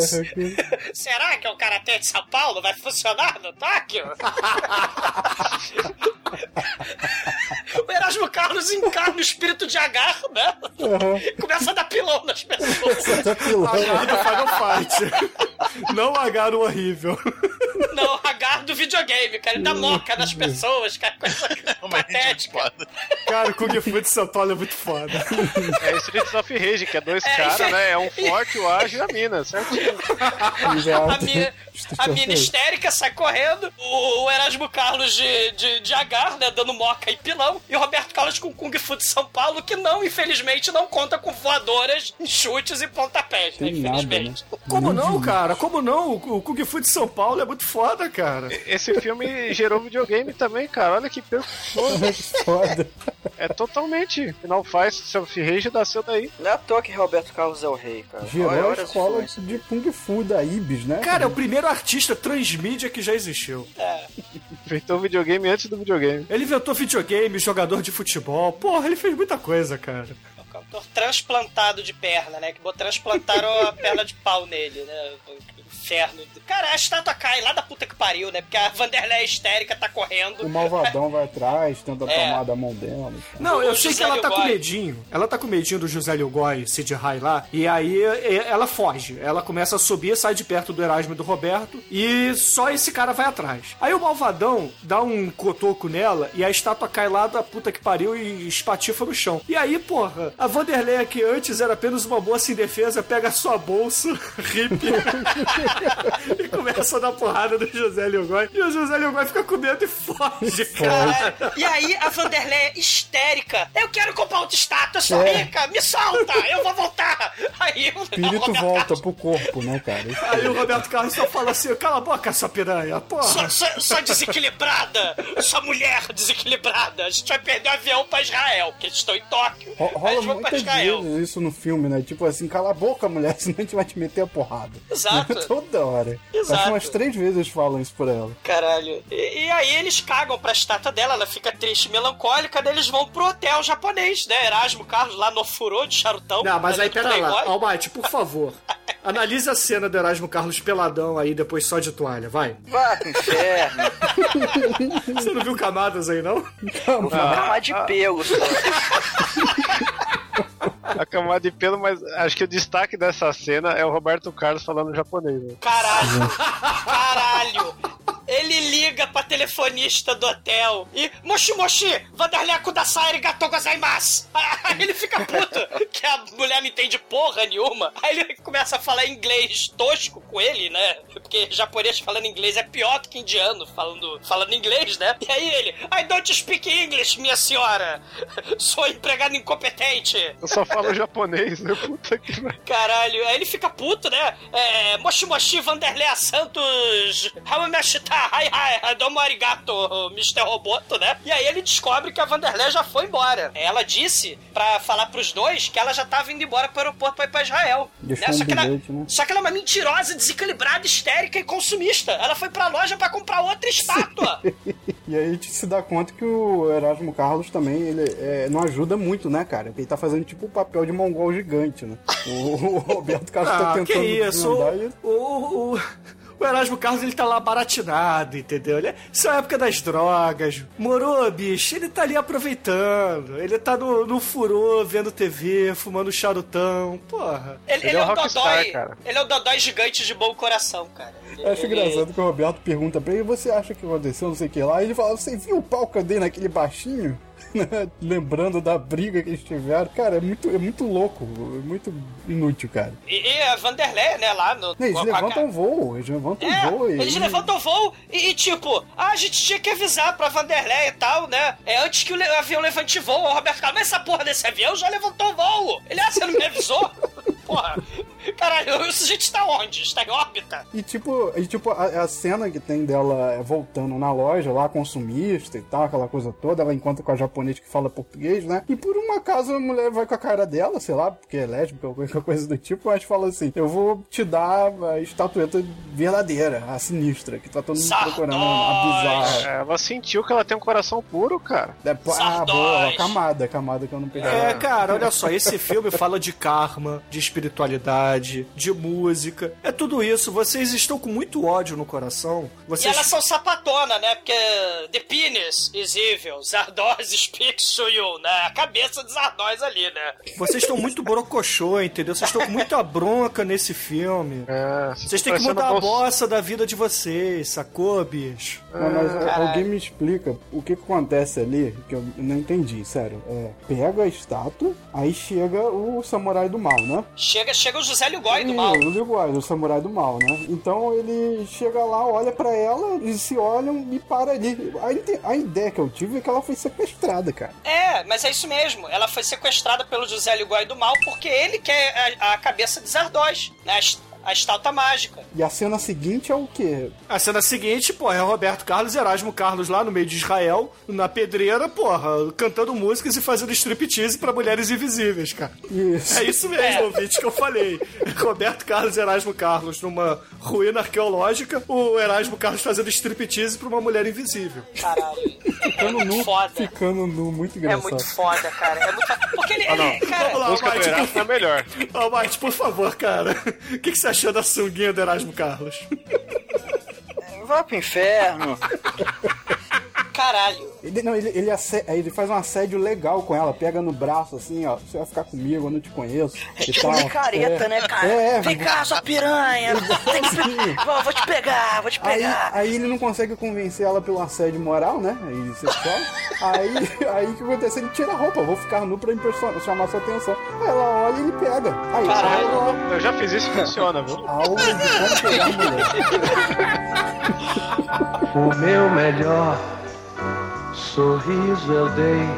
Será que o Karatê de São Paulo vai funcionar no Tóquio? o Erasmo Carlos encarna o espírito de agarro, né? Aham. Começa a dar pilão nas pessoas. Tá pilão. Aguarda Final Fight. Não agar o horrível. Não, Hagar do videogame, cara. Ele dá moca nas pessoas, cara. Coisa patética. Cara, o Kung Fu de São Paulo é muito foda. É Streets of Rage, que é dois É, caras, isso- né? É um forte, o ágil e a mina, certinho. A mina, a mina histérica sai correndo, o, o Erasmo Carlos de, de, de Agar, né, dando moca e pilão, e o Roberto Carlos com Kung Fu de São Paulo, que não, infelizmente, não conta com voadoras, chutes e pontapés, né, Tem nada, infelizmente. Como não, cara? Como não? O Kung Fu de São Paulo é muito foda, cara. Esse filme gerou videogame também, cara. Olha que perfeito. Foda. É totalmente. Final faz Self Rage nasceu daí. Não é à toa que Roberto Carlos é o rei, cara. Gerou Olha, a escola de Kung Fu da Ibis, né? Cara, é o primeiro artista transmídia que já existiu. Inventou o videogame antes do videogame. Ele inventou videogame, jogador de futebol. Porra, ele fez muita coisa, cara. Cantor transplantado de perna, né, que transplantaram a perna de pau nele, né, inferno. Cara, a estátua cai lá da puta que pariu, né, porque a Vanderlei histérica tá correndo. O malvadão vai atrás, tenta É. tomar da mão dela. Não, O eu sei que José ela tá com medinho. Ela tá com medinho do José Liogoy, Sid Rai lá. E aí ela foge. Ela começa a subir, sai de perto do Erasmo e do Roberto. E só esse cara vai atrás. Aí o malvadão dá um cotoco nela e a estátua cai lá da puta que pariu e espatifa no chão. E aí, porra, a Vanderlei, que antes era apenas uma moça indefesa, pega a sua bolsa, hippie, e começa a dar porrada no José Liogoy. E o José Liogoy fica com medo e foge, cara. E aí a Vanderlei histérica. Eu quero comprar outra estátua, eu sou É. rica, me solta, eu vou voltar. Aí o O espírito Roberto volta Carlos, pro corpo, né, cara? Aí o Roberto Carlos só fala assim: cala a boca, sua piranha, porra. Sua desequilibrada, sua mulher desequilibrada. A gente vai perder o avião pra Israel, porque eles estão em Tóquio. Ro- Rola muitas vezes isso no filme, né? Tipo assim, cala a boca, mulher, senão a gente vai te meter a porrada. Exato. Toda hora. Exato. Acho que umas três vezes eles falam isso por ela. Caralho. E, e aí eles cagam pra estátua dela, ela fica triste e melancólica, daí eles vão pro hotel japonês, né? Erasmo Carlos lá no furô de charutão. Não, mas aí pera lá. Almighty, por favor. Analise a cena do Erasmo Carlos peladão aí, depois só de toalha, vai. Vá pro inferno. Você não viu camadas aí, não? Camada de pelo só. A camada de pelo, mas acho que o destaque dessa cena é o Roberto Carlos falando japonês. Né? Caralho! Caralho! Ele liga pra telefonista do hotel e Moshi Moshi, Vanderlei Kudasai arigatou gozaimasu. Aí ele fica puto, que a mulher não entende porra nenhuma. Aí ele começa a falar inglês tosco com ele, né? Porque japonês falando inglês é pior do que indiano falando, falando inglês, né? E aí ele, I don't speak English, minha senhora. Sou empregado incompetente. Eu só falo japonês, né? Puta que. Caralho, aí ele fica puto, né? É, Moshi Moshi Vanderlei Santos Hamamashita Hai Hai Domo Arigato Mr. Roboto, né? E aí ele descobre que a Vanderlei já foi embora. Ela disse pra falar pros dois que ela já tava indo embora pro aeroporto pra ir pra Israel. Né? Só, que ela, né? só que ela é uma mentirosa, desequilibrada, histérica e consumista. Ela foi pra loja pra comprar outra estátua. E aí a gente se dá conta que o Erasmo Carlos também, ele é, não ajuda muito, né, cara? Porque ele tá fazendo tipo o papel de mongol gigante, né? O, o Roberto Carlos tá Ah, tentando que isso? o, o, o Erasmo Carlos, ele tá lá baratinado, entendeu? Ele, isso é a época das drogas. Morou, bicho, ele tá ali aproveitando. Ele tá no, no furô, vendo TV, fumando charutão. Porra. Ele, Ele ele é é, um o rockstar, Dodói. cara. Ele é o Dodói gigante de bom coração, cara. Ele- Eu acho ele- engraçado que o Roberto pergunta pra ele, você acha que aconteceu, não sei o que lá, e ele fala, você viu o pau que eu dei naquele baixinho? Lembrando da briga que eles tiveram. Cara, é muito, é muito louco, é muito inútil, cara. E, e a Vanderlei, né, lá no. Eles levantam voo, eles levantam É, voo. e- eles levantam voo e, e, tipo, ah, a gente tinha que avisar pra Vanderlei e tal, né? É antes que o avião levante voo. O Roberto Carlos, mas essa porra desse avião já levantou voo. Ele, ah, você não me avisou? porra. Caralho, o sujeito está onde? Está em órbita? E tipo, e, tipo a, a cena que tem dela é, voltando na loja, lá, consumista e tal, aquela coisa toda, ela encontra com a japonesa que fala português, né? E por um acaso a mulher vai com a cara dela, sei lá, porque é lésbica ou qualquer coisa do tipo, mas fala assim: Eu vou te dar a estatueta verdadeira, a sinistra, que tá todo mundo Sardos! procurando, a bizarra. Ela sentiu que ela tem um coração puro, cara. É, ah, boa, a camada, a camada que eu não peguei. É, cara, olha só, esse filme fala de karma, de espiritualidade, amizade, de música. É tudo isso. Vocês estão com muito ódio no coração. Vocês... E elas são sapatona, né? Porque the penis is evil, Zardoz speaks to you, né? A cabeça de Zardoz ali, né? Vocês estão muito brocochô, entendeu? Vocês estão com muita bronca nesse filme. É, Vocês têm que mudar a bossa da vida de vocês, sacou, bicho? Não, mas Caralho. alguém me explica o que, acontece ali, que eu não entendi, sério. É, pega a estátua, aí chega o samurai do mal, né? Chega, chega o José Ligói do mal. O Ligói, o samurai do mal, né? Então ele chega lá, olha pra ela, eles se olham e para ali. A, a ideia que eu tive é que ela foi sequestrada, cara. É, mas é isso mesmo. Ela foi sequestrada pelo José Ligói do mal porque ele quer a, a cabeça de Zardoz, né? A estátua mágica. E a cena seguinte é o quê? A cena seguinte, pô, é o Roberto Carlos e Erasmo Carlos lá no meio de Israel, na pedreira, porra, cantando músicas e fazendo striptease pra mulheres invisíveis, cara. Isso. É isso mesmo, ouvinte, que eu falei. Roberto Carlos e Erasmo Carlos numa ruína arqueológica, o Erasmo Carlos fazendo striptease pra uma mulher invisível. Caralho. É Ficando muito nu, foda. ficando nu, muito É engraçado. muito foda, cara. É muito foda. Porque ele, Ah, não. ele cara, Vamos lá, Mike, é melhor. Ó, Mike, por favor, cara. O que, que você achou da sunguinha do Erasmo Carlos? Vai pro inferno. caralho. Ele, não, ele, ele, ele faz um assédio legal com ela, pega no braço assim, ó. Você vai ficar comigo, eu não te conheço. É tipo tal. micareta, É. né, cara? É, Vem cá, sua piranha. Tem que... vou, vou te pegar, vou te Aí, pegar. aí ele não consegue convencer ela pelo assédio moral, né? Aí sexual. aí, aí o que acontece? Ele tira a roupa, vou ficar nu pra impressionar, chamar sua atenção. Aí ela olha e ele pega. Aí, Caralho. aula, Eu já fiz isso e funciona, viu? aula de como pegar mulher. O meu melhor sorriso eu dei,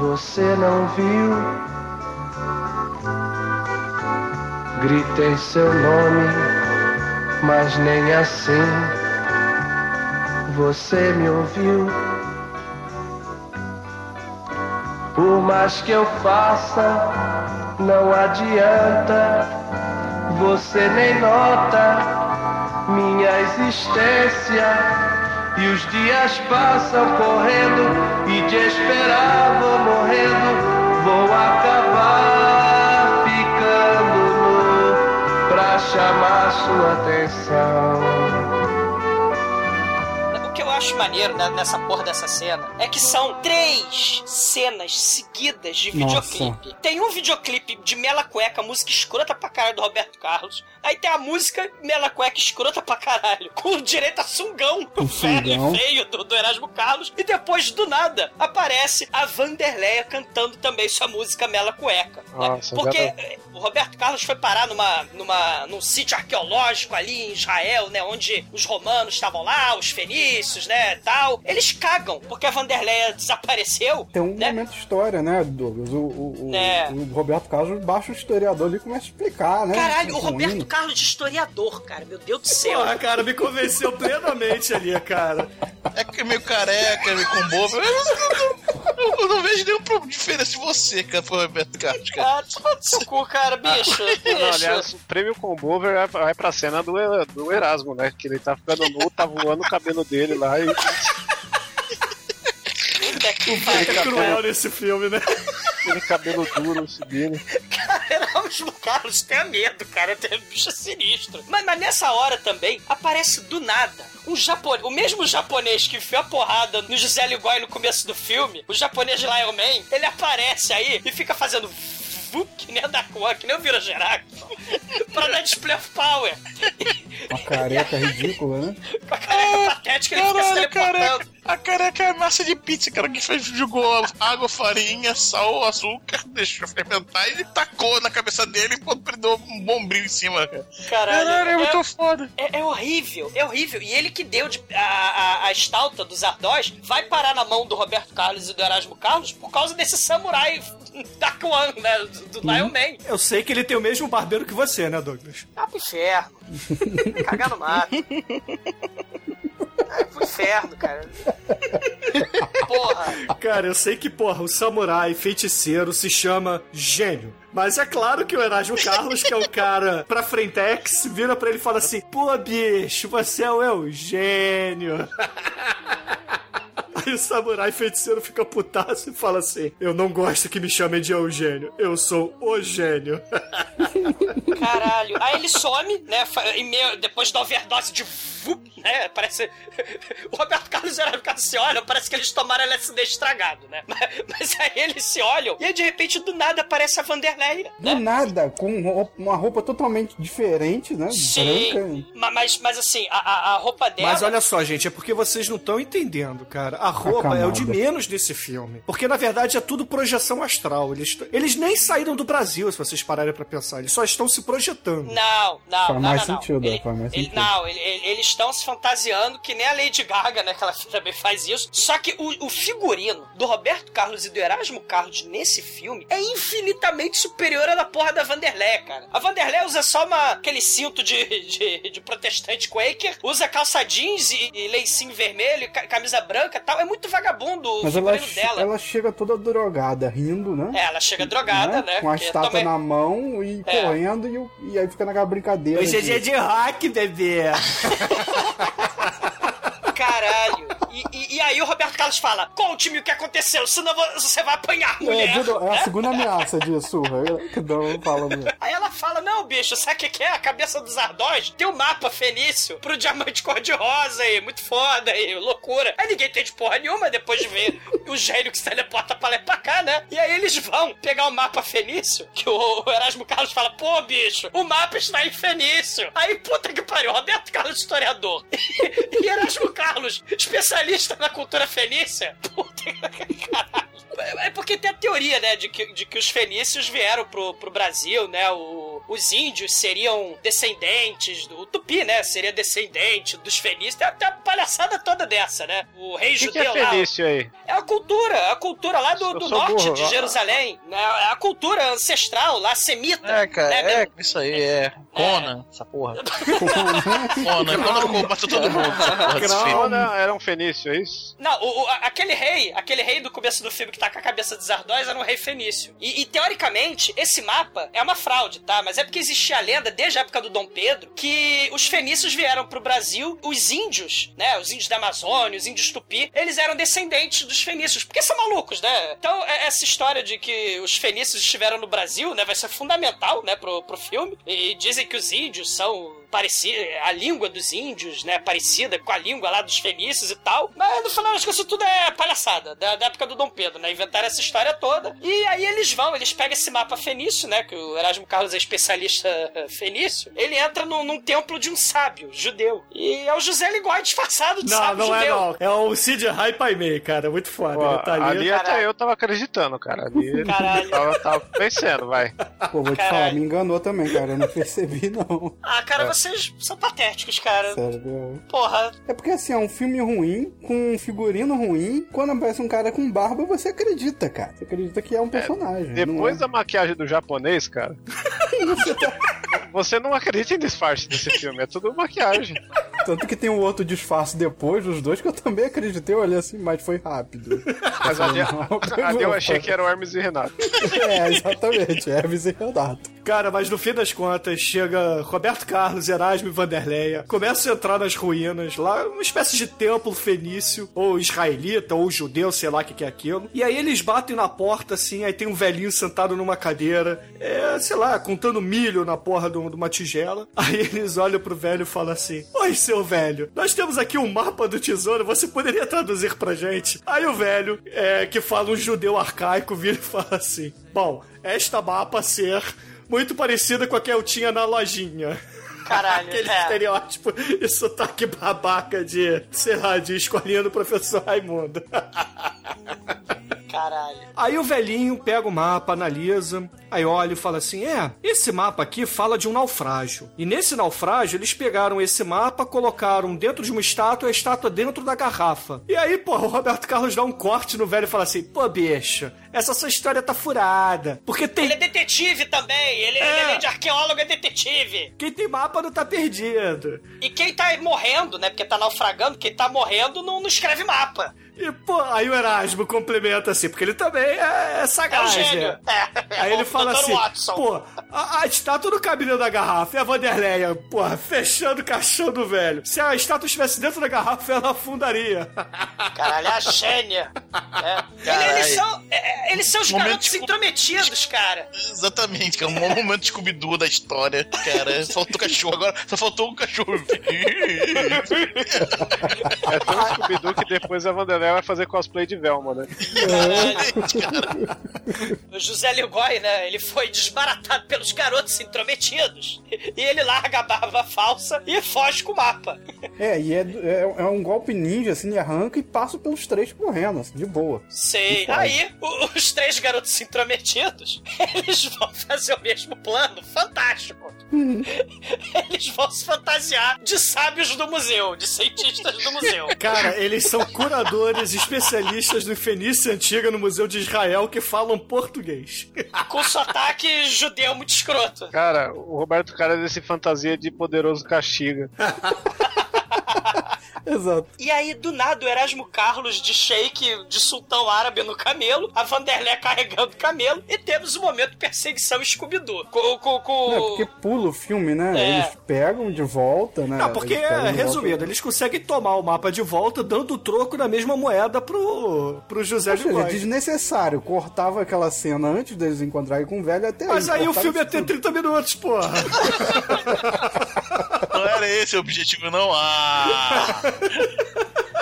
você não viu. Gritei seu nome, mas nem assim você me ouviu. Por mais que eu faça, não adianta, você nem nota minha existência. E os dias passam correndo e de esperar vou morrendo. Vou acabar ficando nu pra chamar sua atenção. Acho maneiro né, nessa porra dessa cena é que são três cenas seguidas de Nossa. videoclipe. Tem um videoclipe de Mela Cueca, música escrota pra caralho do Roberto Carlos. Aí tem a música Mela Cueca escrota pra caralho, com direito a sungão, o velho e feio do, do Erasmo Carlos. E depois, do nada, aparece a Vanderleia cantando também sua música Mela Cueca. né? Nossa, Porque verdade. eh, o Roberto Carlos foi parar numa, numa, num sítio arqueológico ali em Israel, né? Onde os romanos estavam lá, os fenícios, né? Tal. Eles cagam, porque a Vanderleia desapareceu. Tem um né? momento de história, né, Douglas? O, o, É. o Roberto Carlos baixa o historiador ali e começa a explicar, né? Caralho, o Ruim. Roberto Carlos de historiador, cara. Meu Deus do céu. Porra, cara, me convenceu plenamente ali, cara. É que é meio careca, meio com bobo. Eu, não- eu- eu não vejo nenhum problema diferença de você, cara, pro Roberto Carlos, cara. Ah, toma seu cu, cara, bicho. Não, bicho. aliás, o prêmio Combover vai- vai pra cena do, do Erasmo, né? Que ele tá ficando nu, tá voando o cabelo dele lá e Puta que É cruel nesse filme, né? aquele cabelo duro subindo. Erasmo Carlos, tenha medo, cara. Tem bicho sinistro. Mas, mas nessa hora também, aparece do nada um japonês, o mesmo japonês que enfiou a porrada no José Ligói no começo do filme, o japonês de Lion Man, ele aparece aí e fica fazendo vup, que nem a da Quan, que nem o Vira Gerac, pra dar display of power. Uma careca ridícula, né? Com a careca patética, ele fica se Caralho, careca. A careca é massa de pizza, cara, que fez, jogou água, farinha, sal, açúcar, deixou fermentar e tacou na cabeça dele e prendeu um bombril em cima, cara. Caralho, Caralho, é é- muito foda. É, é horrível, é horrível. E ele que deu de- a, a, a estalta dos Zardoz vai parar na mão do Roberto Carlos e do Erasmo Carlos por causa desse samurai da Kwan, né? Do, do Lion Man. Eu sei que ele tem o mesmo barbeiro que você, né, Douglas? Ah, pro inferno. Cagar no mato. Pro inferno, cara. Porra. Cara, eu sei que, porra, o samurai feiticeiro se chama gênio. Mas é claro que o Erasmo Carlos, que é um cara pra frentex, vira pra ele e fala assim: Pô, bicho, você é o Eugênio. Aí o samurai feiticeiro fica putaço e fala assim: Eu não gosto que me chamem de Eugênio, eu sou o gênio. Caralho. Aí ele some, né? meio- depois da overdose de né? Parece. O Roberto Carlos era Carlos se olham, parece que eles tomaram LSD estragado, né? Mas, mas aí eles se olham e aí de repente do nada aparece a Vanderleia. Do nada, com uma roupa totalmente diferente, né? Sim. Branca. Ma- Mas, mas assim, a, a- a roupa dela. Mas olha só, gente, é porque vocês não estão entendendo, cara. A roupa é o de menos desse filme. Porque, na verdade, é tudo projeção astral. Eles, eles nem saíram do Brasil, se vocês pararem pra pensar. Eles só estão se projetando. Não, não, Faz não, mais não, não. sentido, Ele- faz mais ele- sentido. não, ele- ele- eles estão se fantasiando que nem a Lady Gaga, né? Que ela também faz isso. Só que o, o figurino do Roberto Carlos e do Erasmo Carlos nesse filme é infinitamente superior à da porra da Vanderlei, cara. A Vanderlei usa só uma, aquele cinto de, de, de protestante Quaker, usa calça jeans e, e leicinho vermelho, e ca- camisa branca e tal. É muito vagabundo o Mas ela, dela. ela chega toda drogada, rindo, né? É, ela chega drogada, né? Com a estátua também- na mão e É. correndo, e, e aí fica naquela brincadeira. Hoje é de- dia de rock, bebê. Caralho. E, e- e aí o Roberto Carlos fala: conte-me o que aconteceu, senão vo- você vai apanhar, É, mulher. Dudu, é a segunda ameaça disso, velho. Que não fala mesmo. Aí ela fala: Não, bicho, sabe o que, que é? A cabeça dos Ardós tem um mapa fenício pro diamante cor-de-rosa aí, muito foda aí, loucura. Aí ninguém entende porra nenhuma depois de ver o gênio que se teleporta pra lá e pra cá, né? E aí eles vão pegar o mapa fenício, que o Erasmo Carlos fala: Pô, bicho, o mapa está em fenício. Aí, puta que pariu, Roberto Carlos, historiador. e Erasmo Carlos, especialista na cultura fenícia. Puta que caralho. É porque tem a teoria, né, de que, de que os fenícios vieram pro, pro Brasil, né? O- os índios seriam descendentes do o Tupi, né? Seria descendente dos fenícios. Tem até a palhaçada toda dessa, né? O rei O que, que judeu é lá. Fenício aí? É a cultura, é a cultura lá do, do norte burro. de Jerusalém. Né? É a cultura ancestral lá, semita. É, cara, né? é isso aí, é. Conan, essa porra. Conan, Conan matou todo mundo. Crona era um fenício, é isso? Não, o- o- aquele rei, aquele rei do começo do filme que tá com a cabeça dos Ardóis era um rei fenício. E, e, teoricamente, esse mapa é uma fraude, tá? Mas é porque existia a lenda, desde a época do Dom Pedro, que os fenícios vieram pro Brasil, os índios, né? Os índios da Amazônia, os índios tupi, eles eram descendentes dos fenícios. Porque são malucos, né? Então, é- essa história de que os fenícios estiveram no Brasil, né? Vai ser fundamental, né? Pro, pro filme. E dizem que os índios são parecida, a língua dos índios, né, parecida com a língua lá dos fenícios e tal. Mas no final das contas, isso tudo é palhaçada, da, da época do Dom Pedro, né? Inventaram essa história toda. E aí eles vão, eles pegam esse mapa fenício, né? Que o Erasmo Carlos é especialista eh, fenício. Ele entra num, num templo de um sábio judeu. E é o José Ligói disfarçado de Não, sábio não é judeu. não. É o Cid Rai Pai Mei, cara. Muito foda. Pô, Ele tá ali. ali até eu tava acreditando, cara. Ali Caralho. tava, tava vencendo, vai. Pô, vou te Caralho. falar, me enganou também, cara. Eu não percebi, não. Ah, É. cara, vocês são patéticos, cara. Sério, meu. Porra. É porque assim, é um filme ruim, com um figurino ruim. Quando aparece um cara com barba, você acredita, cara. Você acredita que é um personagem. Depois não da maquiagem do japonês, cara. Você não acredita em disfarce desse filme, é tudo maquiagem. é. Tanto que tem um outro disfarce depois dos dois que eu também acreditei. Eu olhei assim, mas foi rápido. Mas ali, eu achei que era o Hermes e Renato. É, exatamente. Hermes e Renato. Cara, mas no fim das contas, chega Roberto Carlos, Erasmo e Vanderleia, começam a entrar nas ruínas, lá, uma espécie de templo fenício, ou israelita, ou judeu, sei lá o que, que é aquilo. E aí eles batem na porta, assim, aí tem um velhinho sentado numa cadeira, é, sei lá, contando milho na porra de um- uma tigela. Aí eles olham pro velho e falam assim: Oi, seu velho, nós temos aqui um mapa do tesouro, você poderia traduzir pra gente? Aí o velho, é, que fala um judeu arcaico, vira e fala assim: Bom, esta mapa ser muito parecida com a que eu tinha na lojinha. Caralho, Aquele é. estereótipo e sotaque babaca de, sei lá, de escolinha do professor Raimundo. Caralho. Aí o velhinho pega o mapa, analisa, aí olha e fala assim: É, esse mapa aqui fala de um naufrágio. E nesse naufrágio eles pegaram esse mapa, colocaram dentro de uma estátua a estátua dentro da garrafa. E aí, pô, o Roberto Carlos dá um corte no velho e fala assim: Pô, bicho, essa sua história tá furada. Porque tem. Ele é detetive também. Ele, É. ele além de arqueólogo, é detetive. Quem tem mapa não tá perdido. E quem tá morrendo, né? Porque tá naufragando, quem tá morrendo não, não escreve mapa. E, pô, aí o Erasmo complementa assim, porque ele também é, é sagaz, É um gênio. né? É, Aí ele fala Dr. assim, Watson. pô, a, a estátua no caminho da garrafa e a Vanderleia, porra, fechando o caixão do velho. Se a estátua estivesse dentro da garrafa, ela afundaria. Caralho, é a gênia. É. Caralho. Eles são, é, eles são os Momento garotos de- intrometidos, cara. Exatamente, que é um momento de Scooby-Doo da história, cara. Só faltou cachorro, agora só faltou um cachorro. É tão Scooby-Doo que depois a Vanderlei vai fazer cosplay de Velma, né? O José Ligói, né? Ele foi desbaratado pelos garotos intrometidos. E ele larga a barba falsa e foge com o mapa. É, e é, é, é um golpe ninja, assim, ele arranca e passa pelos três correndo, assim, de boa. Sei. Aí, o- os três garotos intrometidos, eles vão fazer o mesmo plano. Fantástico. Eles vão se fantasiar de sábios do museu, de cientistas do museu. Cara, eles são curadores especialistas do Fenícia Antiga no Museu de Israel que falam português. Com sotaque judeu muito escroto. Cara, o Roberto Carlos se fantasia de poderoso castiga. Exato. E aí, do nada, o Erasmo Carlos de shake de sultão árabe no camelo, a Vanderlei carregando o camelo, e temos o momento de perseguição Scooby-Doo. Com, com, com... É, porque pula o filme, né? É. Eles pegam de volta, né? Não, porque, Eles de resumindo, volta. eles conseguem tomar o mapa de volta dando o troco na mesma moeda pro, pro José Ou seja, Ligói. desnecessário. Cortava aquela cena antes deles encontrarem com o velho até Mas aí o cortava filme ia ter tudo. 30 minutos, porra. Não era esse o objetivo, não. Ah!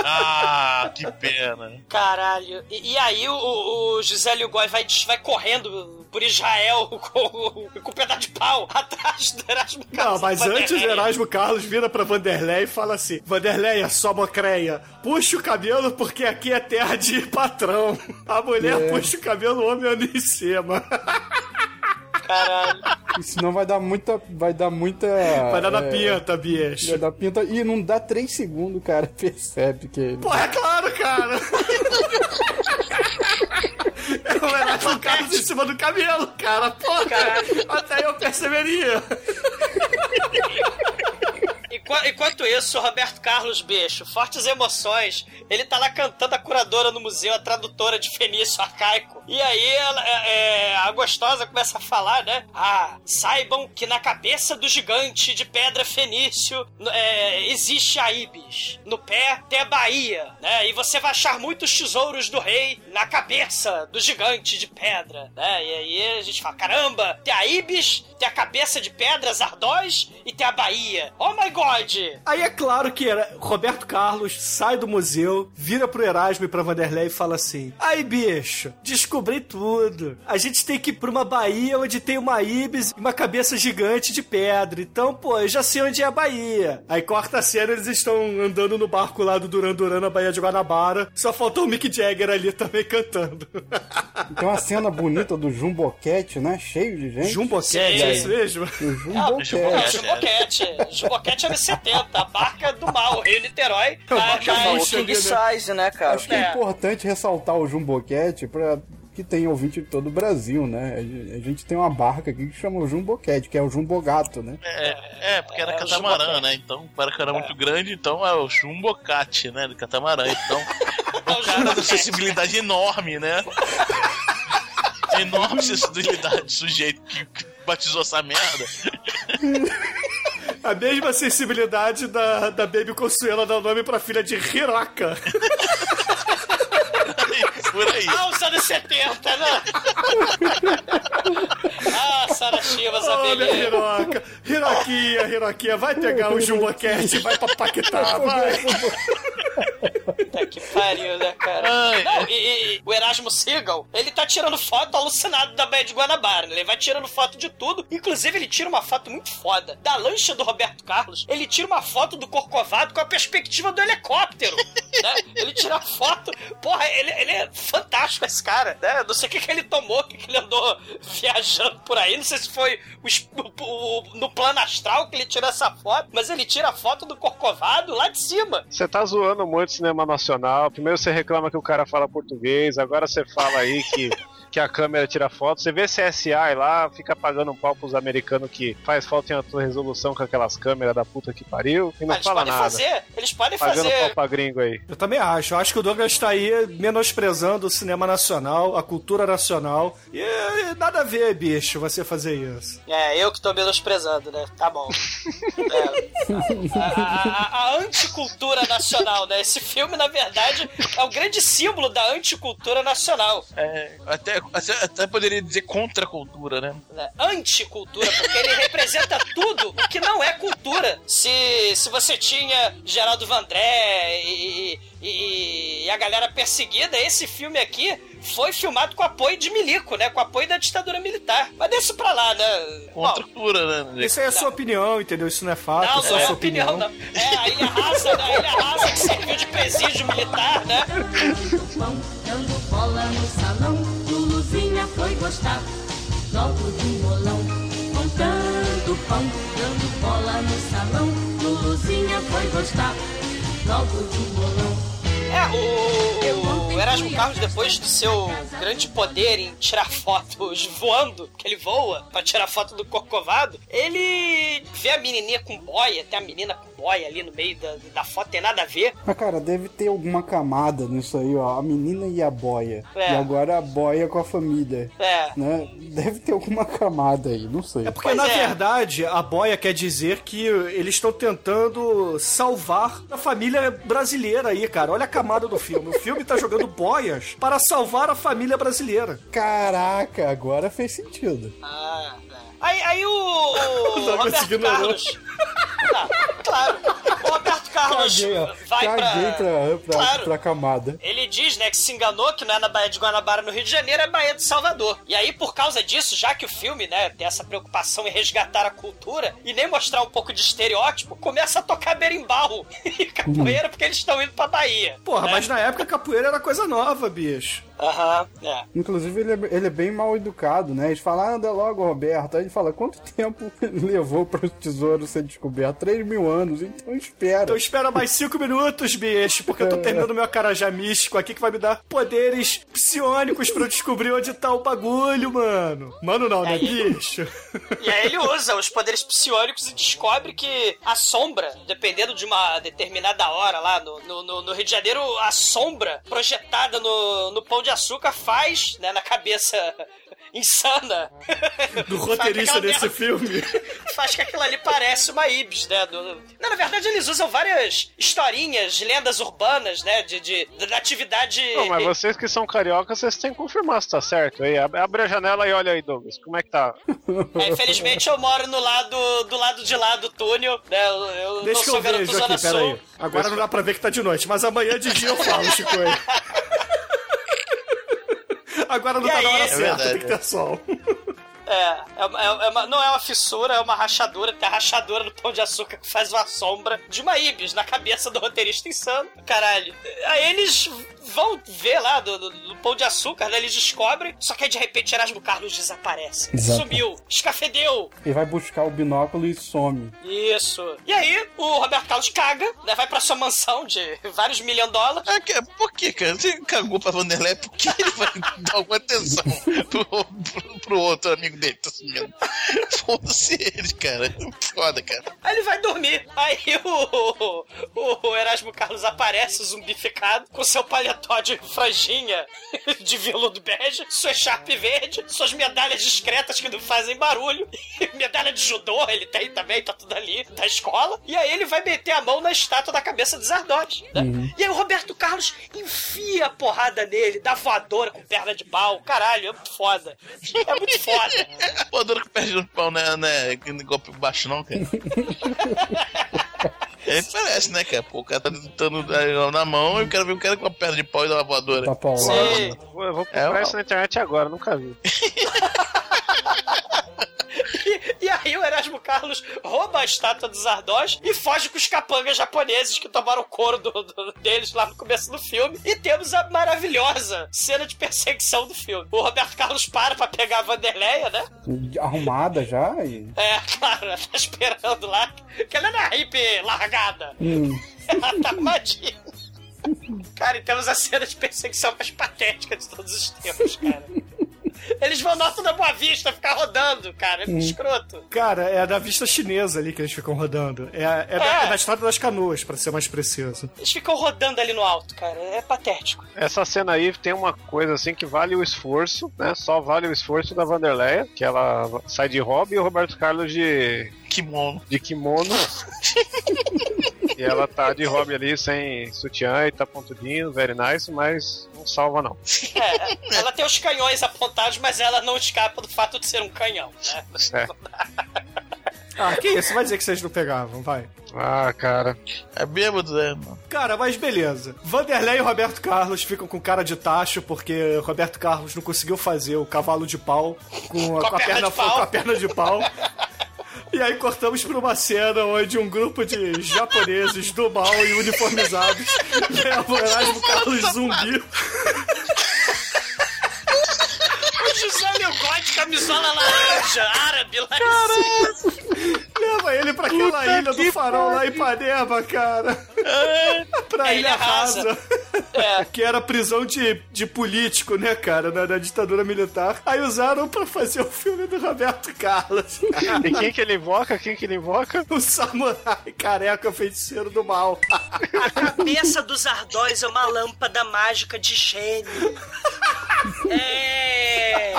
Ah, que pena. Caralho. E, e aí o, o- José Ligói vai, vai correndo por Israel com, com o pedaço de pau atrás do Erasmo Não, Carlos. mas e antes o Vanderlei. Erasmo Carlos vira pra Vanderlei e fala assim: Vanderleia, só mocreia, puxa o cabelo porque aqui é terra de patrão. A mulher É. puxa o cabelo, o homem anda em cima. Caralho. E senão vai dar muita. Vai dar muita. Vai dar na é, pinta, bicho. Vai dar pinta. E não dá três segundos, o cara percebe que. Pô, é claro, cara. O Erasmo Carlos em cima do cabelo, cara. Pô, Caralho. até eu perceberia. Enqu- Enquanto isso, o Roberto Carlos Bicho, fortes emoções, ele tá lá cantando a curadora no museu, a tradutora de fenício arcaico. E aí ela- é, é, a gostosa começa a falar, né? Ah, saibam que na cabeça do gigante de pedra fenício é, existe a Ibis. No pé tem a Bahia, né? E você vai achar muitos tesouros do rei na cabeça do gigante de pedra, né? E aí a gente fala, caramba, tem a Ibis, tem a cabeça de pedra, Zardós, e tem a Bahia. Oh my god! Aí é claro que era Roberto Carlos sai do museu, vira pro Erasmo e pra Vanderlei e fala assim: Aí, bicho, descobri tudo. A gente tem que ir pra uma Bahia onde tem uma Ibis e uma cabeça gigante de pedra. Então, pô, eu já sei onde é a Bahia. Aí corta a cena, eles estão andando no barco lá do Duran Duran na Baía de Guanabara. Só faltou o Mick Jagger ali também cantando. Tem uma cena bonita do Jumboquete, né? Cheio de gente. Jumboquete, é isso mesmo? O É, Jumboquete. Juboquete. Juboquete anos 70, a barca do mal, Rio Niterói. É Na, na- É o Puxa King vida. Size, né, cara? Acho que é, É. importante ressaltar o Jumboquete pra que tem ouvinte de todo o Brasil, né? A gente- a tem uma barca aqui que chama o Jumboquete, que é o Jumbogato, né? É, é porque era É, catamarã, Jumbocate. né? Então, o barco era muito grande, então é o chumbocate, né? Do catamarã. Então, É o cara Jumbocate. da sensibilidade enorme, né? Enorme sensibilidade, sujeito que que batizou essa merda. A mesma sensibilidade da, da Baby Consuela dar o nome pra filha de Hiroka. Por aí. Ah, os anos 70, né? ah, Sara Chivas, a Olha, beleza. Hiroka. Hiroquinha, Hiroquinha, vai pegar o Jumboquete, vai pra Paquetá, vai. Puta que pariu, né, cara? Ai, Não, e, e o Erasmo Seagal, ele tá tirando foto alucinado da Baía de Guanabara, né? Ele vai tirando foto de tudo. Inclusive, ele tira uma foto muito foda da lancha do Roberto Carlos. Ele tira uma foto do Corcovado com a perspectiva do helicóptero, né? Ele tira a foto... Porra, ele, ele é fantástico, esse cara, né? Não sei o que, que ele tomou, o que, que ele andou viajando por aí. Não sei se foi o o- o- no plano astral que ele tirou essa foto, mas ele tira a foto do Corcovado lá de cima. Você tá zoando muito o cinema nacional. Primeiro você reclama que o cara fala português, agora você fala aí que que a câmera tira foto. Você vê CSI lá, fica pagando um pau pros americanos que faz foto em alta resolução com aquelas câmeras da puta que pariu e não Ah, eles fala podem nada. fazer, eles podem Pagando fazer. pau pra gringo aí. Eu também acho. Eu acho que o Douglas tá aí menosprezando o cinema nacional, a cultura nacional. E, e nada a ver, bicho, você fazer isso. É, eu que tô menosprezando, né? Tá bom. É. A, a- a- a anticultura nacional, né? Esse filme, na verdade, é um grande símbolo da anticultura nacional. É, até, até, até poderia dizer contra a cultura, né? né? Anticultura, porque ele representa tudo o que não é cultura. Se, se você tinha Geraldo Vandré e, e, e a galera perseguida, esse filme aqui foi filmado com apoio de milico, né? Com apoio da ditadura militar. Mas deixa isso pra lá, né? Contra a cultura, né? Isso aí é sua opinião, entendeu? Isso não é fato, não, é só não é sua opinião, não. É a ilha rasa, né? A ilha rasa que serviu de presídio militar, né? pão, dando bola no salão. Gostar logo do molão. Contando pão, dando bola no salão. Luluzinha foi gostar logo do molão. É, o, o Erasmo Carlos, depois do seu grande poder em tirar fotos voando, que ele voa pra tirar foto do Corcovado, ele vê a menininha com boia, tem a menina com boia ali no meio da, da foto, tem nada a ver. Mas, cara, deve ter alguma camada nisso aí, ó. A menina e a boia. É. E agora a boia com a família. É. Né? Deve ter alguma camada aí, não sei. É porque, na verdade, a boia quer dizer que eles estão tentando salvar a família brasileira aí, cara. Olha a camada do filme. O filme tá jogando boias para salvar a família brasileira. Caraca, agora fez sentido. Ah. Aí, aí o, o Douglas Roberto ignorou. Carlos. Ah, claro. O Roberto Carlos Caguei, ó. vai Caguei pra. pra, pra, Claro. pra camada. Ele diz, né, que se enganou, que não é na Baía de Guanabara, no Rio de Janeiro, é Baía de Salvador. E aí, por causa disso, já que o filme, né, tem essa preocupação em resgatar a cultura e nem mostrar um pouco de estereótipo, começa a tocar berimbau e capoeira porque eles estão indo pra Bahia. Porra, né? mas na época capoeira era coisa nova, bicho. Aham, é. Inclusive, ele é, ele é bem mal educado, né? Eles falam, ah, anda logo, Roberto. Aí ele fala, quanto tempo levou para o tesouro ser descoberto? 3 mil anos, então espera. Então espera mais cinco minutos, bicho, porque eu tô terminando meu acarajá místico aqui que vai me dar poderes psionicos pra eu descobrir onde tá o bagulho, mano. Mano não, né, bicho? E aí ele usa os poderes psionicos e descobre que a sombra, dependendo de uma determinada hora lá no, no, no- no Rio de Janeiro, a sombra projetada no, no pão de açúcar faz, né, na cabeça insana. Do roteirista desse merda- filme. Faz que aquilo ali parece uma Ibis, né? do- Não, na verdade, eles usam várias historinhas, lendas urbanas, né? De, de, da atividade. Não, mas vocês que são cariocas, vocês têm que confirmar se tá certo. Aí, ab- abre a janela e olha aí, Douglas. Como é que tá? É, infelizmente eu moro no lado do lado de lá do túnel, né? Eu, eu Deixa não sou eu garoto vejo Zona aqui, peraí. Sul. Agora não dá pra ver que tá de noite, mas amanhã de dia eu falo, Chico. Agora não E tá aí? na hora É certa, tem que ter sol. É, é, uma- é uma- não é uma fissura, é uma rachadura. Tem a rachadura no pão de açúcar que faz uma sombra de uma Ibis na cabeça do roteirista insano. Caralho. Aí eles vão ver lá do, do- do pão de açúcar, né? Eles descobrem, só que aí de repente Erasmo Carlos desaparece. Exato. Sumiu, escafedeu. Ele vai buscar o binóculo e some. Isso. E aí, o Roberto Carlos caga, né? Vai pra sua mansão de vários milhões de dólares. Ah, que- por que, cara? Você cagou pra Vanderlei, por que ele vai dar alguma atenção pro, pro, pro outro amigo dele tá sumindo? Foda-se ele, cara. Foda, cara. Aí ele vai dormir. Aí o, o, o Erasmo Carlos aparece zumbificado com seu paletó de franjinha de veludo bege, sua charpe verde, suas medalhas discretas que não fazem barulho, medalha de judô ele tem também, tá tudo ali, da escola. E aí ele vai meter a mão na estátua da cabeça de Zardoz. Né? E aí o Roberto Carlos enfia a porrada nele, dá voadora com perna de pau. Caralho, é muito foda. É muito foda. Pô, dor que perde no pau, né? né que golpe baixo, não, cara. Ele parece, né, cara? Pô, o cara tá tentando na mão e eu quero ver o cara com a perna de pau e dar uma voadora. Tá paulado. Sim. Vou- Eu vou É, procurar ó. isso na internet agora, nunca vi. Aí o Erasmo Carlos rouba a estátua dos Ardós e foge com os capangas japoneses que tomaram o couro do- do- deles lá no começo do filme. E temos a maravilhosa cena de perseguição do filme. O Roberto Carlos para pra pegar a Vanderleia, né? Arrumada já e... É, claro, ela tá esperando lá. Que ela é hippie largada. Hum. Ela tá armadinha. Cara, e temos a cena de perseguição mais patética de todos os tempos, cara. Eles vão alto da Boa Vista ficar rodando, cara. É Hum. escroto. Cara, é da vista chinesa ali que eles ficam rodando. É, é, da, É. é da estrada das canoas, pra ser mais preciso. Eles ficam rodando ali no alto, cara. É patético. Essa cena aí tem uma coisa assim que vale o esforço, né? Só vale o esforço da Vanderleia, que ela sai de hobby e o Roberto Carlos de kimono. De kimono. e ela tá de hobby ali sem sutiã e tá pontudinho, very nice, mas não salva não. É, ela tem os canhões apontados, mas ela não escapa do fato de ser um canhão, né? É. Ah, que isso? Vai dizer que vocês não pegavam, vai. Ah, cara. É bêbado, né, mano? Cara, mas beleza. Vanderlei e Roberto Carlos ficam com cara de tacho porque Roberto Carlos não conseguiu fazer o cavalo de pau com a, com a perna, de pau. com a perna de pau. E aí cortamos pra uma cena onde um grupo de japoneses do mal e uniformizados levam Erasmo Carlos zumbi. O José Leogote, camisola laranja, árabe, lá cima. Leva ele pra aquela Puta ilha do farol lá em. Ipanema, cara. pra É, Ilha Ilha Rasa. Rasa. Que era prisão de, de político, né, cara, na, na ditadura militar. Aí usaram pra fazer o filme do Roberto Carlos. E quem que ele invoca? Quem que ele invoca? O samurai careca feiticeiro do mal. A cabeça dos Ardóis é uma lâmpada mágica de gênio. É.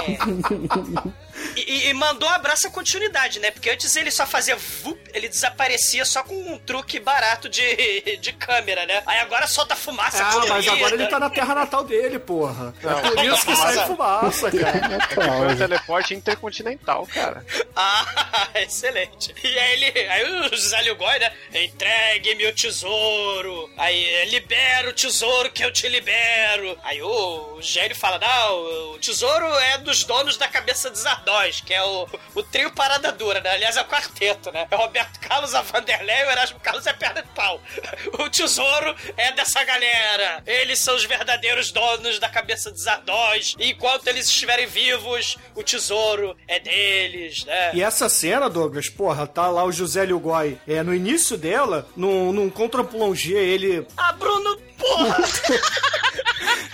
E, e- mandou um abraço à continuidade, né? Porque antes ele só fazia vup, ele desaparecia só com um truque barato de, de câmera, né? Aí agora solta fumaça Ah, colorida. mas agora ele tá na terra natal dele, porra. É por isso que sai fumaça, cara. É que foi um teleporte intercontinental, cara. Ah, excelente. E aí ele. Aí o José né? Entregue-me o tesouro. Aí, libera o tesouro que eu te libero. Aí o gênio fala: Não, o tesouro é dos donos da cabeça dos Ardóis, que é o, o trio Parada Dura, né? Aliás, é o quarteto, né? É o Roberto Carlos, a Vanderlei e o Erasmo Carlos é perna de pau. O tesouro é dessa galera. Eles são os verdadeiros donos da cabeça dos Ardóis. E enquanto eles estiverem vivos, o tesouro é deles, né? E essa cena, Douglas, porra, tá lá o José Lugói. É, no início dela, num, num contra-plongé, ele. Ah, Bruno, porra!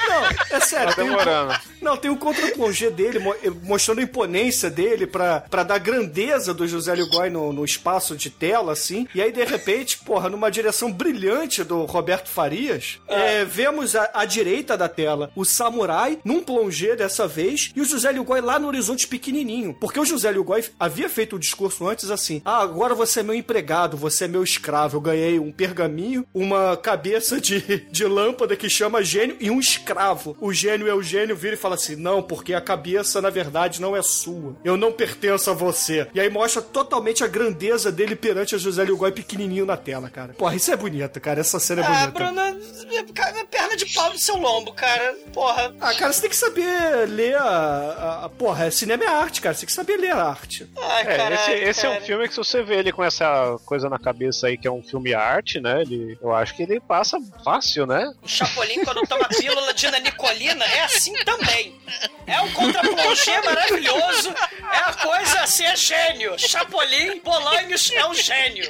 Não, é sério. Tá tem um- demorando. não, tem um contra-plongé dele, eh, mostrando a imponência dele pra, pra dar grandeza do José Lugói no, no espaço de tela, assim. E aí, de repente, porra, numa direção brilhante do Roberto Farias, eh, vemos à, à direita da tela o samurai num plongé dessa vez e o José Lugói lá no horizonte pequenininho. Porque o José Lugói havia feito o discurso antes assim: ah, agora você é meu empregado, você é meu escravo. Eu ganhei um pergaminho, uma cabeça de, de lâmpada que chama gênio e um escravo. O gênio é o gênio, vira e fala assim: não, porque a cabeça na verdade não é sua. Eu não pertenço a você. E aí mostra totalmente a grandeza dele perante a José Lugói pequenininho na tela, cara. Porra, isso é bonito, cara. Essa cena é Ah, bonita. Bruno, cara, perna de pau no seu lombo, cara. Porra. Ah, cara, você tem que saber ler a, a- a- Porra, é cinema é arte, cara. Você tem que saber ler a arte. Ai, É, caralho, esse, esse é um filme que se você vê ele com essa coisa na cabeça aí, que é um filme arte, né? Ele, eu acho que ele passa fácil, né? O Chapolin, quando toma pílula de Nicolina, é assim também. É um contra-plongé maravilhoso. É a coisa assim, é gênio. Chapolin, Bolanhos é um gênio.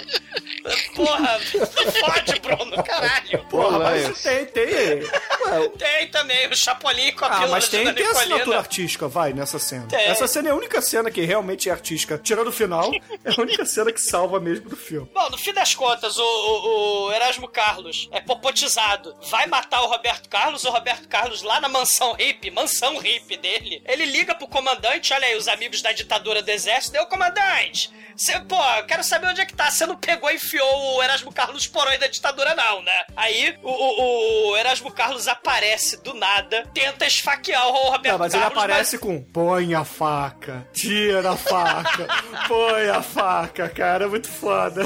Porra, fode, Bruno, caralho. Porra, Bolanhos. mas tem, tem. Ué, Tem também o Chapolin com a Ah, pílula mas de tem, tem assinatura artística, vai, nessa cena. Tem. Essa cena é a única cena que realmente é artística. Tirando o final, é a única cena que salva mesmo do filme. Bom, no fim das contas, o, o- o Erasmo Carlos é popotizado. Vai matar o Roberto Carlos, o Roberto Carlos lá na mansão hippie, mansão hippie dele. Ele liga pro comandante, olha aí, os amigos da ditadura do exército, deu comandante. Cê, pô, eu quero saber onde é que tá. Você não pegou e enfiou o Erasmo Carlos porões da ditadura, não, né? Aí o, o- o Erasmo Carlos aparece do nada, tenta esfaquear o Roberto Não, mas ele Carlos. aparece com põe a faca, tira a faca, põe a faca, cara, é muito foda.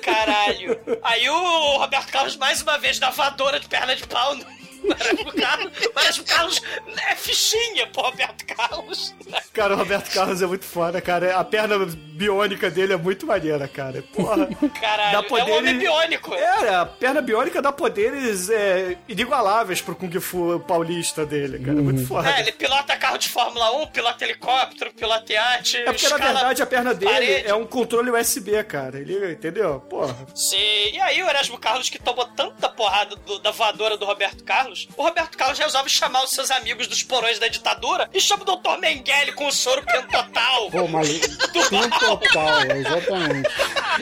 Caralho. Aí o Roberto Carlos, mais uma vez, dá voadora de perna de pau no Erasmo Carlos. O Erasmo Carlos é fichinha pro Roberto Carlos. Cara, o Roberto Carlos é muito foda, cara. A perna biônica dele é muito maneira, cara. Porra. Caralho, Dá poder é um homem biônico. É, a perna biônica dá poderes é, inigualáveis pro Kung Fu paulista dele, cara. É muito foda. É, ele pilota carro de Fórmula 1, pilota helicóptero, pilota iate. É porque, na verdade, a perna dele parede. é um controle USB, cara. Ele, entendeu? Porra. Sim, e aí o Erasmo Carlos, que tomou tanta porrada do- da voadora do Roberto Carlos, Carlos, o Roberto Carlos resolve chamar os seus amigos dos porões da ditadura e chama o Dr. Mengele com o soro pentotal. Pô, mas tem total, exatamente.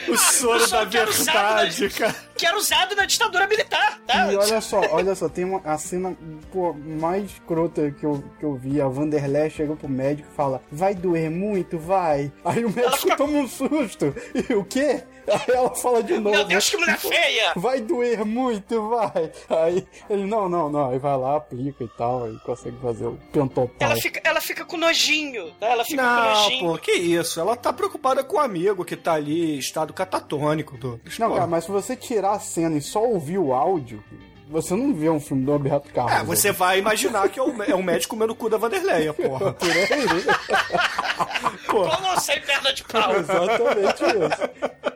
O soro da verdade, cara. Que era usado na ditadura militar, tá? E olha só, olha só, tem uma, a cena pô, mais escrota que eu, que eu vi. A Vanderlei chega pro médico e fala: Vai doer muito? Vai. Aí o médico toma um susto. E o quê? Aí ela fala de novo. Meu Deus, que mulher feia! Vai doer muito, vai. Aí ele, não, não, não. Aí vai lá, aplica e tal. Aí consegue fazer o pentotal. Ela fica, ela fica com nojinho, né? Ela fica com Não, nojinho. pô, que isso? Ela tá preocupada com o amigo que tá ali estado catatônico. Do... Não, cara, mas se você tirar a cena e só ouvir o áudio, você não vê um filme do Roberto Carlos. É, você vai imaginar que é o, é o médico comendo o cu da Vanderleia, porra. Por aí. Pô. Com ou sem perna de pau. Exatamente isso.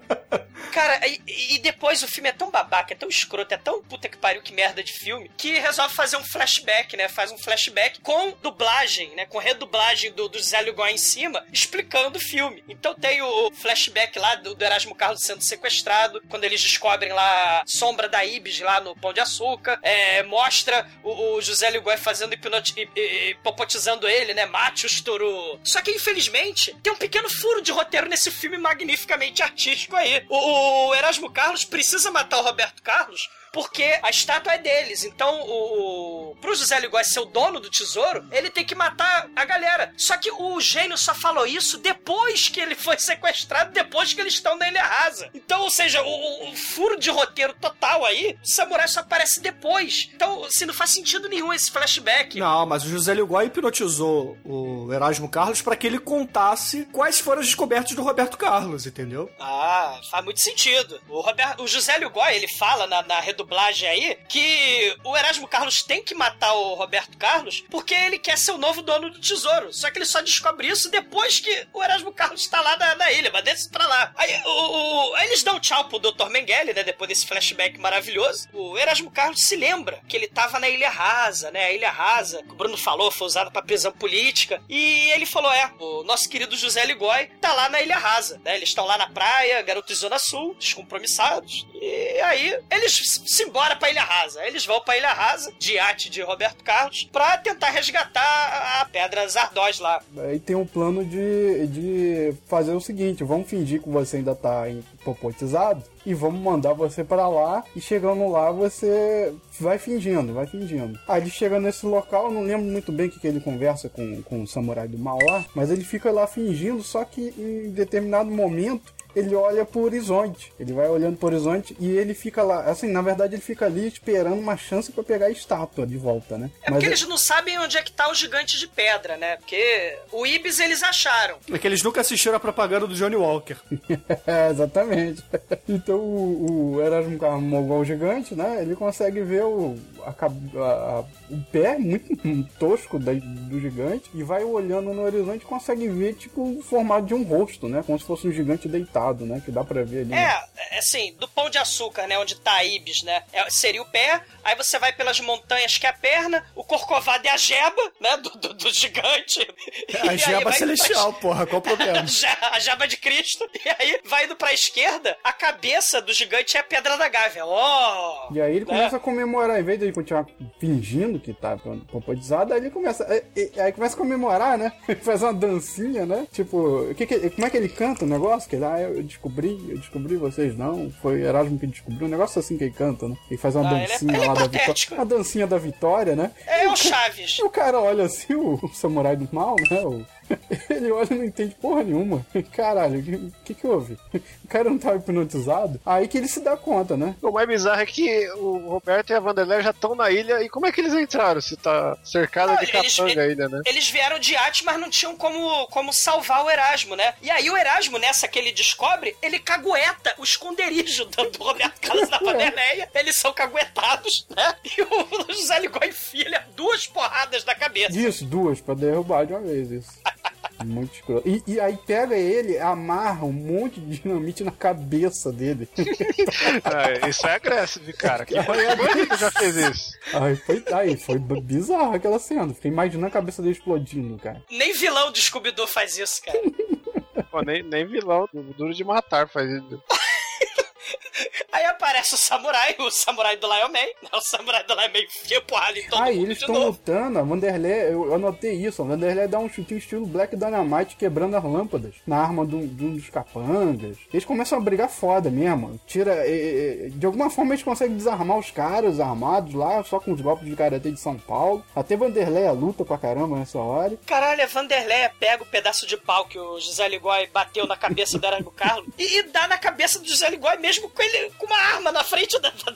Cara, e, e depois o filme é tão babaca, é tão escroto, é tão puta que pariu, que merda de filme, que resolve fazer um flashback, né? Faz um flashback com dublagem, né? Com redublagem do, do Zé Lugó em cima, explicando o filme. Então tem o flashback lá do, do Erasmo Carlos sendo sequestrado, quando eles descobrem lá a sombra da Ibis lá no Pão de Açúcar, é, mostra o, o José Lugó fazendo hipnoti hi- hi- hipopotizando ele, né? Mate os toru. Só que, infelizmente, tem um pequeno furo de roteiro nesse filme magnificamente artístico aí. O, o Erasmo Carlos precisa matar o Roberto Carlos porque a estátua é deles. Então, o, o pro José Ligói ser o dono do tesouro, ele tem que matar a galera. Só que o gênio só falou isso depois que ele foi sequestrado, depois que eles estão na Ilha Rasa. Então, ou seja, o, o- o furo de roteiro total aí, o samurai só aparece depois. Então, assim, não faz sentido nenhum esse flashback. Não, mas o José Ligói hipnotizou o Erasmo Carlos pra que ele contasse quais foram as descobertas do Roberto Carlos, entendeu? Ah, faz muito sentido. O, Roberto, o José Lugói, ele fala na, na redublagem aí que o Erasmo Carlos tem que matar o Roberto Carlos porque ele quer ser o novo dono do tesouro. Só que ele só descobre isso depois que o Erasmo Carlos tá lá na, na ilha, mas desce pra lá. Aí, o, o- aí eles dão tchau pro Dr. Mengele, né? Depois desse flashback maravilhoso. O Erasmo Carlos se lembra que ele tava na Ilha Rasa, né? A Ilha Rasa, que o Bruno falou, foi usada pra prisão política. E ele falou: é, o nosso querido José Ligói tá lá na Ilha Rasa, né? Eles estão lá na praia, garotos Zona Sul, descompromissados. E aí, eles se embora pra Ilha Rasa. Eles vão pra Ilha Rasa, de arte de Roberto Carlos, pra tentar resgatar a pedra Zardós lá. Aí tem um plano de, de fazer o seguinte: vamos fingir que você ainda tá hipopotizado e vamos mandar você pra lá. E chegando lá, você vai fingindo, vai fingindo. Aí ele chega nesse local, não lembro muito bem o que, que ele conversa com, com o samurai do mal lá, mas ele fica lá fingindo, só que em determinado momento. Ele olha pro horizonte, ele vai olhando pro horizonte e ele fica lá. Assim, na verdade, ele fica ali esperando uma chance pra pegar a estátua de volta, né? É porque eles não sabem onde é que tá o gigante de pedra, né? Porque o Ibis eles acharam. É que eles nunca assistiram a propaganda do Johnny Walker. É, exatamente. Então o, o Erasmo Carlos Mogol gigante, né? Ele consegue ver o, a- a- o pé muito tosco da- do gigante e vai olhando no horizonte e consegue ver, tipo, o formato de um rosto, né? Como se fosse um gigante deitado, né? Que dá pra ver ali. né? É, é assim, do pão de açúcar, né? Onde tá a Ibis, né? É, seria o pé, aí você vai pelas montanhas que é a perna, o corcovado é a jeba, né? Do, do, do gigante. E A jeba vai celestial, porra, qual o problema? A je- a jeba de Cristo. E aí vai indo pra esquerda, a cabeça do gigante é a pedra da Gávea. Oh! E aí ele né? começa a comemorar, em vez de ele continuar fingindo que tá popotizado, aí ele começa. Aí, aí começa a comemorar, né? Ele faz uma dancinha, né? Tipo, que que- como é que ele canta o negócio? Que ele, ah, eu descobri, eu descobri vocês não. Foi Erasmo que descobriu. Um negócio assim que ele canta, né? Ele faz uma Ah, é- dancinha é lá da patético. vitória. A dancinha da vitória, né? É o Chaves. E o cara olha assim, o, o samurai do mal, né? O- ele olha e não entende porra nenhuma. Caralho, o que, que que houve? O cara não tava hipnotizado? Aí que ele se dá conta, né? O mais bizarro é que o Roberto e a Vanderlei já estão na ilha. E como é que eles entraram? Se tá cercada Não, de capanga a ilha, né? Eles vieram de arte, mas não tinham como, como salvar o Erasmo, né? E aí o Erasmo, nessa que ele descobre, ele cagueta o esconderijo do, do Roberto Carlos da Vanderleia. Eles são caguetados, né? E o José Ligói enfia duas porradas na cabeça. Isso, duas, pra derrubar de uma vez, isso. Muito escroto. E, e aí pega ele, amarra um monte de dinamite na cabeça dele. Ah, isso é agressivo, cara. Que banheiro que já fez isso? Aí foi, aí foi bizarro aquela cena. Fiquei imaginando a cabeça dele explodindo, cara. Nem vilão do Scooby-Doo faz isso, cara. Pô, nem, nem vilão do Duro de Matar faz isso. Aí aparece o samurai, o samurai do Lion Man. né? O samurai do Lion Man enfia porrada em todo Ah, e mundo eles estão lutando, a Vanderlei, eu, anotei isso, a Vanderlei dá um chutinho estilo Black Dynamite quebrando as lâmpadas na arma de um, um dos capangas. Eles começam a brigar foda mesmo. Tira. eh, eh, de alguma forma eles conseguem desarmar os caras armados lá, só com os golpes de karatê de São Paulo. Até Vanderlei luta pra caramba nessa hora. Caralho, a Vanderleia pega o pedaço de pau que o José Ligói bateu na cabeça do Erasmo Carlos e, e dá na cabeça do José Ligói mesmo com ele com uma arma na frente da, da,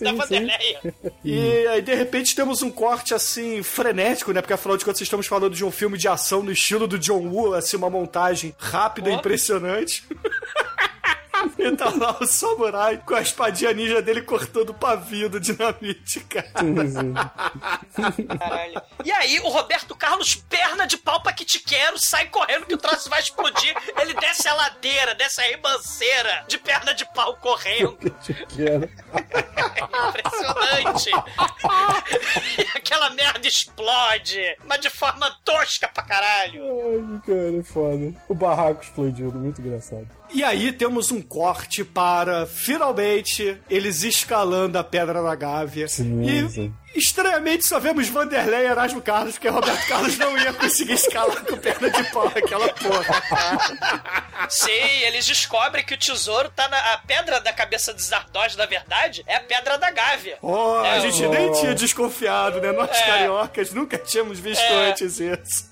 da Vanderleia. E aí, de repente, temos um corte assim, frenético, né? Porque afinal de contas, estamos falando de um filme de ação no estilo do John Woo, assim, uma montagem rápida e impressionante. E tá lá o samurai com a espadinha ninja dele cortando o pavio do dinamite, cara. Caralho. E aí, o Roberto Carlos, perna de pau pra que te quero, sai correndo que o troço vai explodir. Ele desce a ladeira, desce a ribanceira de perna de pau correndo. Quero. Impressionante. e aquela merda explode, mas de forma tosca pra caralho. Ai, cara, é foda. O barraco explodindo, muito engraçado. E aí temos um corte para, finalmente, eles escalando a Pedra da Gávea. Sim, e, sim. Estranhamente, só vemos Vanderlei e Erasmo Carlos, porque Roberto Carlos não ia conseguir escalar com perna de pau aquela porra. Sim, eles descobrem que o tesouro tá na a pedra da cabeça de Zardoz, na verdade, é a pedra da Gávea. Oh, a É, gente o- nem tinha desconfiado, né? Nós É. cariocas nunca tínhamos visto É. antes isso.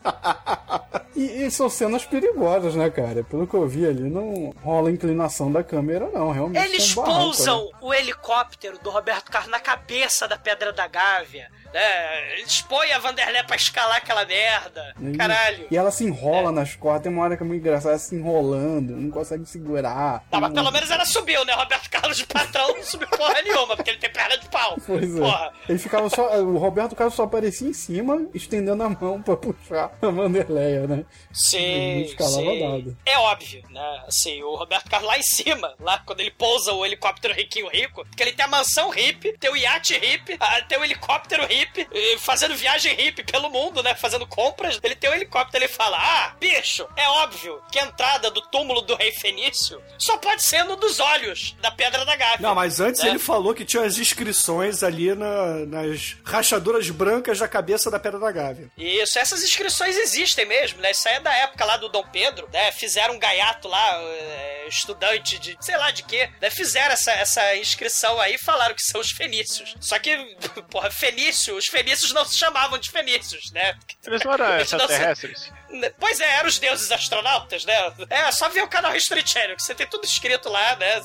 E, e são cenas perigosas, né, cara? Pelo que eu vi ali, não rola inclinação da câmera, não. Realmente Eles pousam né? o helicóptero do Roberto Carlos na cabeça da Pedra da Gávea. Ávia. Né? Eles põem a Vanderlei pra escalar aquela merda. E- Caralho. E ela se enrola nas cordas, tem uma hora que é muito engraçada, ela se enrolando, não consegue segurar. Tá, mas pelo menos ela subiu, né? Roberto Carlos de patrão não subiu porra nenhuma, porque ele tem perna de pau. Pois é. Porra. Ele ficava só. O Roberto Carlos só aparecia em cima, estendendo a mão pra puxar a Vanderleia, né? Não Sim, escalava sim. nada. É óbvio, né? Assim, o Roberto Carlos lá em cima, lá quando ele pousa o helicóptero riquinho rico, porque ele tem a mansão hippie, tem o iate hippie, ah, tem o helicóptero hippie, e fazendo viagem hippie pelo mundo, né? Fazendo compras. Ele tem o helicóptero, ele fala: Ah, bicho, é óbvio que a entrada do túmulo do rei Fenício só pode ser no dos olhos da Pedra da Gávea. Não, mas antes né? ele falou que tinha as inscrições ali na- nas rachaduras brancas da cabeça da Pedra da Gávea. Isso, essas inscrições existem mesmo, né? Isso aí é da época lá do Dom Pedro, né? Fizeram um gaiato lá, é, estudante de sei lá de quê, né? Fizeram essa, essa inscrição aí e falaram que são os fenícios. Só que, porra, fenício, os fenícios não se chamavam de fenícios, né? Eles não eram não se- extraterrestres. Pois é, eram os deuses astronautas, né? É, só ver o canal History Channel, que você tem tudo escrito lá, né?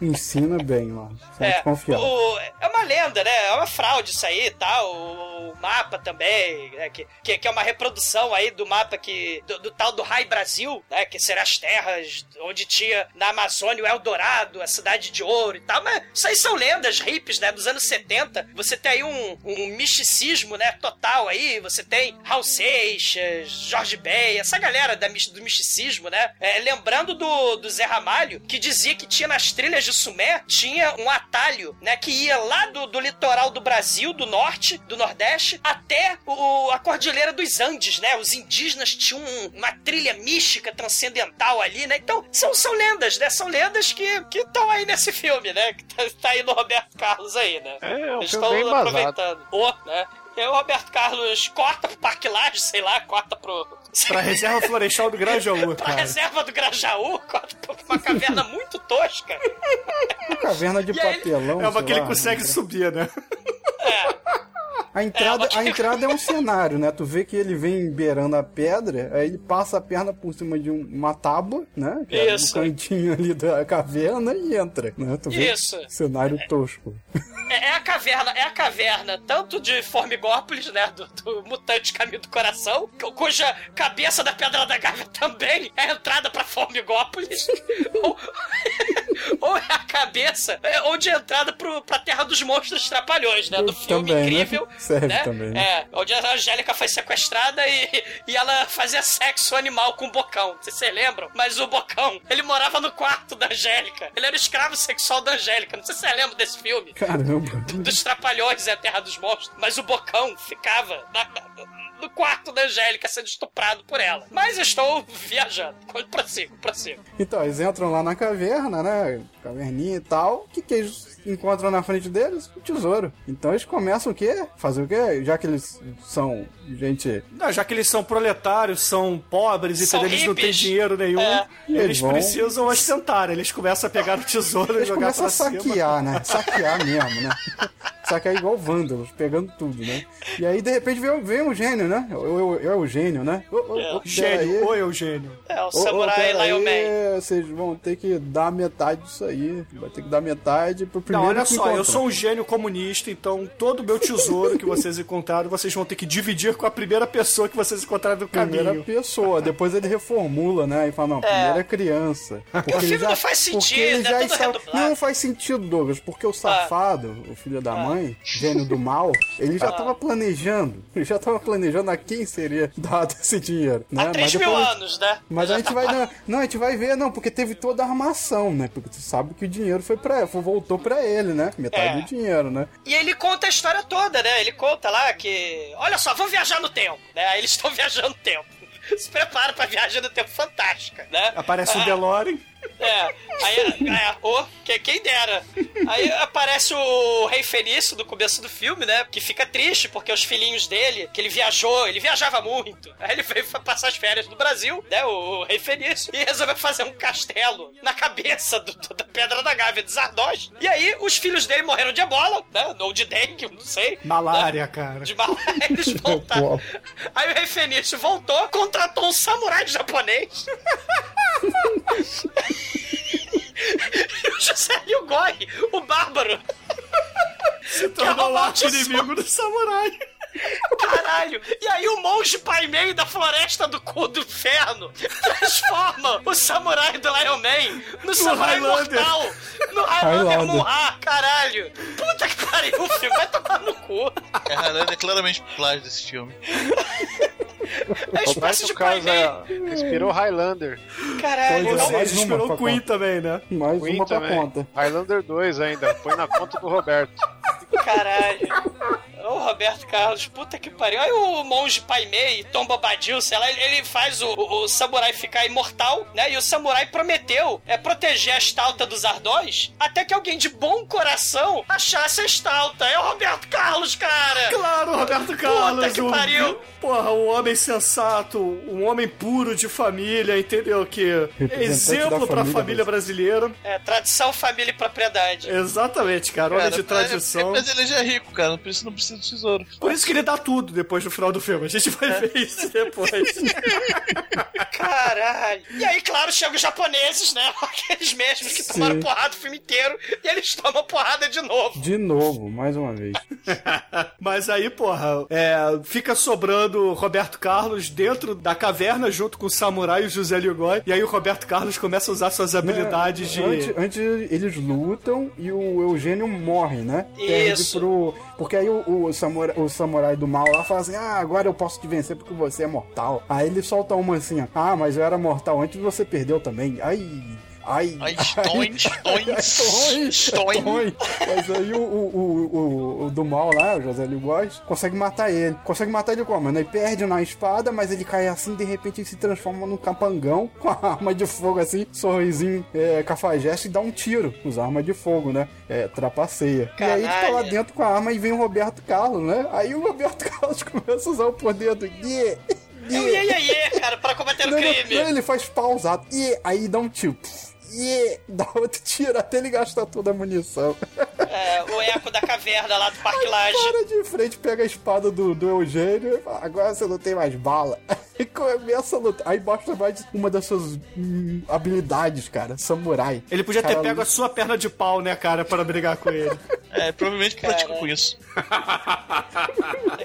Ensina bem. Pode É, o- é uma lenda, né? É uma fraude isso aí e tal. O, o mapa também, né? que, que, que é uma reprodução aí do mapa que do, do tal do Rai Brasil, né? Que serão as terras onde tinha na Amazônia o Eldorado, a cidade de ouro e tal. Mas isso aí são lendas hippies, né? Dos anos 70. Você tem aí um, um misticismo, né? Total aí. Você tem Raul Seixas, Jorge Essa galera da, do misticismo, né? É, lembrando do, do Zé Ramalho, que dizia que tinha nas trilhas de Sumé, tinha um atalho, né? Que ia lá do, do litoral do Brasil, do norte, do nordeste, até o, a Cordilheira dos Andes, né? Os indígenas tinham um- uma trilha mística transcendental ali, né? Então, são, são lendas, né? São lendas que estão aí nesse filme, né? Que tá, tá aí no Roberto Carlos aí, né? É, é um Eles filme estão bem embasado. aproveitando. Né? E aí o Roberto Carlos corta pro Parque Laje, sei lá, corta pro... Pra reserva florestal do Grajaú, pra cara. reserva do Grajaú, corta pra uma caverna muito tosca. Uma caverna de E aí ele- papelão. É uma que ele lá, consegue né? subir, né? A entrada, a entrada é um cenário, né? Tu vê que ele vem beirando a pedra, aí ele passa a perna por cima de um- uma tábua, né? Que é Isso. no cantinho ali da caverna e entra, né? Tu vê Isso. cenário tosco. É, é a caverna, é a caverna tanto de Formigópolis, né, do, do mutante Caminho do Coração, cu- cuja cabeça da Pedra da Gávea também é a entrada pra Formigópolis, ou, ou é a cabeça é, onde é a entrada pro, pra Terra dos Monstros Trapalhões, né, do filme Também, né? Serve né, também, né? é, onde a Angélica foi sequestrada e, e ela fazia sexo animal com o Bocão, sei se vocês lembram, mas o Bocão, ele morava no quarto da Angélica, ele era o escravo sexual da Angélica, não sei se vocês lembram desse filme, Caramba. dos Trapalhões é a Terra dos Monstros, mas o Bocão ficava na, na- no quarto da Angélica sendo estuprado por ela. Mas estou viajando. Prossigo, prossigo. Então, eles entram lá na caverna, né? Caverninha e tal. O que, que eles encontram na frente deles? O tesouro. Então eles começam o quê? Fazer o quê? Já que eles são gente. Não, já que eles são proletários, são pobres, São entendeu? Eles não têm dinheiro nenhum. É. Eles, Eles vão- precisam ostentar. Eles começam a pegar o tesouro e Eles jogar começam pra a cima. saquear, né? Saquear mesmo, né? Saquear igual vândalos, pegando tudo, né? E aí, de repente, vem, vem um gênio, né? É o, é o gênio, né? Ô, ô, ô, pera Gênio, ou Eugênio. É, o ô, samurai Lion Man. Vocês vão ter que dar metade disso aí. Vai ter que dar metade pro Não, primeiro olha que só, eu sou um gênio comunista, então todo o meu tesouro que vocês encontraram, vocês vão ter que dividir com a primeira pessoa que vocês encontraram no Primeira caminho. pessoa, depois ele reformula, né? E fala, não, primeiro é criança. Porque o filme ele já, não faz sentido, é redublado. Não faz sentido, Douglas, porque o safado, o filho da mãe, gênio do mal, ele já tava planejando. Ele já tava planejando a quem seria dado esse dinheiro. Né? Há 3 mil depois- anos, né? Mas a gente vai. Não, não, a gente vai ver, não, porque teve toda a armação, né? Porque tu sabe que o dinheiro foi pra voltou pra ele, né? Metade É. do dinheiro, né? E ele conta a história toda, né? Ele conta lá que. Olha só, vamos viajar no tempo. Né? Aí eles estão viajando no tempo. Se prepara pra viagem no tempo fantástica, né? Aparece o Ah, DeLorean. É, aí, é, ô, que, quem dera. Aí aparece o Rei Fenício no começo do filme, né? Que fica triste porque os filhinhos dele, que ele viajou, ele viajava muito. Aí ele veio passar as férias no Brasil, né? O, o Rei Fenício, e resolveu fazer um castelo na cabeça do- do- da Pedra da Gávea de Zardoz. E aí os filhos dele morreram de ebola, né? Ou de dengue, não sei. Malária, cara. De malária, eles voltaram. Aí o Rei Fenício voltou, contratou um samurai japonês. e o José Yugoi, o bárbaro. Se Quer tornou o tesouro. inimigo do samurai. Caralho! E aí o monge pai meio da floresta do cu do inferno transforma o samurai do Lion Man no, samurai Highlander. mortal! No Highlander. Muar, caralho! Puta que pariu, o filme vai tomar no cu! É, Highlander é claramente plágio desse filme. É uma espécie de pai meio. é, inspirou Highlander. Caralho! Pois é, mais uma inspirou o Queen também, né? Mais Queen uma pra também. conta. Highlander 2 ainda. Foi na conta do Roberto. Caralho. Ô, Roberto Carlos, puta que pariu. Aí o monge Pai Mei, Tom Bobadil, sei lá, ele- faz o, o, o samurai ficar imortal, né? E o samurai prometeu é, proteger a estalta dos Ardós até que alguém de bom coração achasse a estalta. É o Roberto Carlos, cara! Claro, Roberto Carlos. que um- pariu. Porra, um homem sensato, um homem puro de família, entendeu? Que Representante exemplo pra família família brasileira. É, tradição, família e propriedade. Exatamente, cara. Homem Cara, de tradição. é- mas ele já é rico, cara. Por isso não precisa do tesouro. Por isso que ele dá tudo depois do final do filme. A gente vai É. ver isso depois. Caralho. E aí, claro, chegam os japoneses, né? Aqueles mesmos que tomaram Sim. porrada o filme inteiro e eles tomam porrada de novo. De novo, mais uma vez. Mas aí, porra, é, fica sobrando Roberto Carlos dentro da caverna junto com o samurai e o José Ligói. E aí o Roberto Carlos começa a usar suas habilidades de. Antes, antes eles lutam e o Eugênio morre, né? Perde Isso. pro. Porque aí o, o, samurai, o samurai do mal lá fala assim: Ah, agora eu posso te vencer porque você é mortal. Aí ele solta uma assim: Ah, mas eu era mortal antes e você perdeu também. Ai. Ai, Ai, stoin. stoin. Mas aí o, o, o, o, o do mal lá, o José Ligóis, consegue matar ele. Consegue matar ele como? Ele perde na espada, mas ele cai assim, de repente ele se transforma num capangão com a arma de fogo assim, sorrisinho é, cafajeste e dá um tiro. Usa arma de fogo, né? É, trapaceia. E aí ele tá lá Caralho. dentro com a arma e vem o Roberto Carlos, né? Aí o Roberto Carlos começa a usar o poder do yeah, É o iê, iê, iê, cara, para combater o não, não, crime. não, ele faz pausado. E aí dá um tiro. E dá outro tiro até ele gastar toda a munição. É, o eco da caverna lá do Parque Laje. Para de frente, pega a espada do, do Eugênio e fala, agora você não tem mais bala. E começa a lutar. Aí mostra mais uma das suas hum, habilidades, cara. Samurai. Ele podia ter Cara, pego a sua perna de pau, né, cara, para brigar com ele. É, provavelmente Cara. com isso.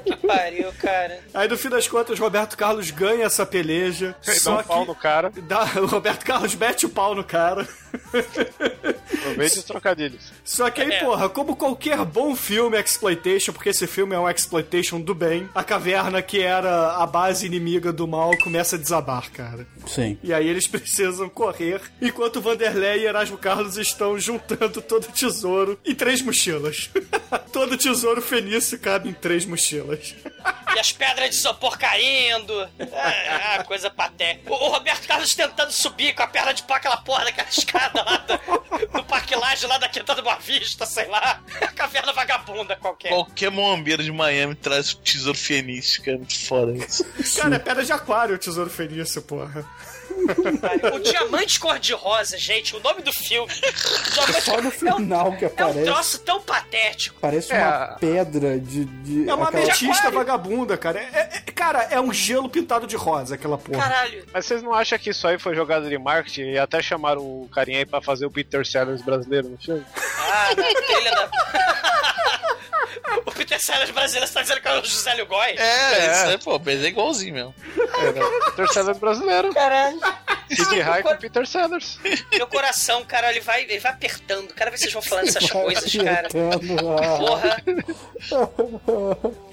Que pariu, cara. Aí no fim das contas, Roberto Carlos ganha essa peleja. Ele dá só um pau que no cara. dá- o Roberto Carlos mete o pau no cara. Aproveite os trocadilhos. Só que aí, É. porra, como qualquer bom filme exploitation, porque esse filme é um exploitation do bem, a caverna que era a base inimiga do mal começa a desabar, cara. Sim. E aí eles precisam correr, enquanto Vanderlei e Erasmo Carlos estão juntando todo o tesouro em três mochilas. todo o tesouro fenício cabe em três mochilas. e as pedras de isopor caindo. É, é coisa patética. O, o Roberto Carlos tentando subir com a perna de pau aquela porra daquela escada lá do, do Parque Laje, lá da Quinta do Boa Vista, sei lá. Caverna vagabunda qualquer. Qualquer mombeiro de Miami traz tesouro fenício, cara. Muito foda isso. Cara, é pedra de aquário o tesouro fenício, porra. O Diamante Cor-de-Rosa, gente, o nome do filme. Diamante Só no final que É um aparece. troço tão patético. Parece É. uma pedra de. de É uma aquela- ametista vagabunda, cara. É- é- cara, é um gelo pintado de rosa, aquela porra. Caralho. Mas vocês não acham que isso aí foi jogada de marketing e até chamaram o carinha aí pra fazer o Peter Sellers brasileiro no filme? Ah, na trilha da. O Peter Sellers brasileiro você tá dizendo que é o José Lugói? É, isso aí, pô, mas é igualzinho mesmo. Peter Sellers brasileiro. Caralho. Kid High com Peter Sellers. Meu coração, cara, ele vai, ele vai apertando. Cada vez que vocês vão falando essas coisas, cara. Porra.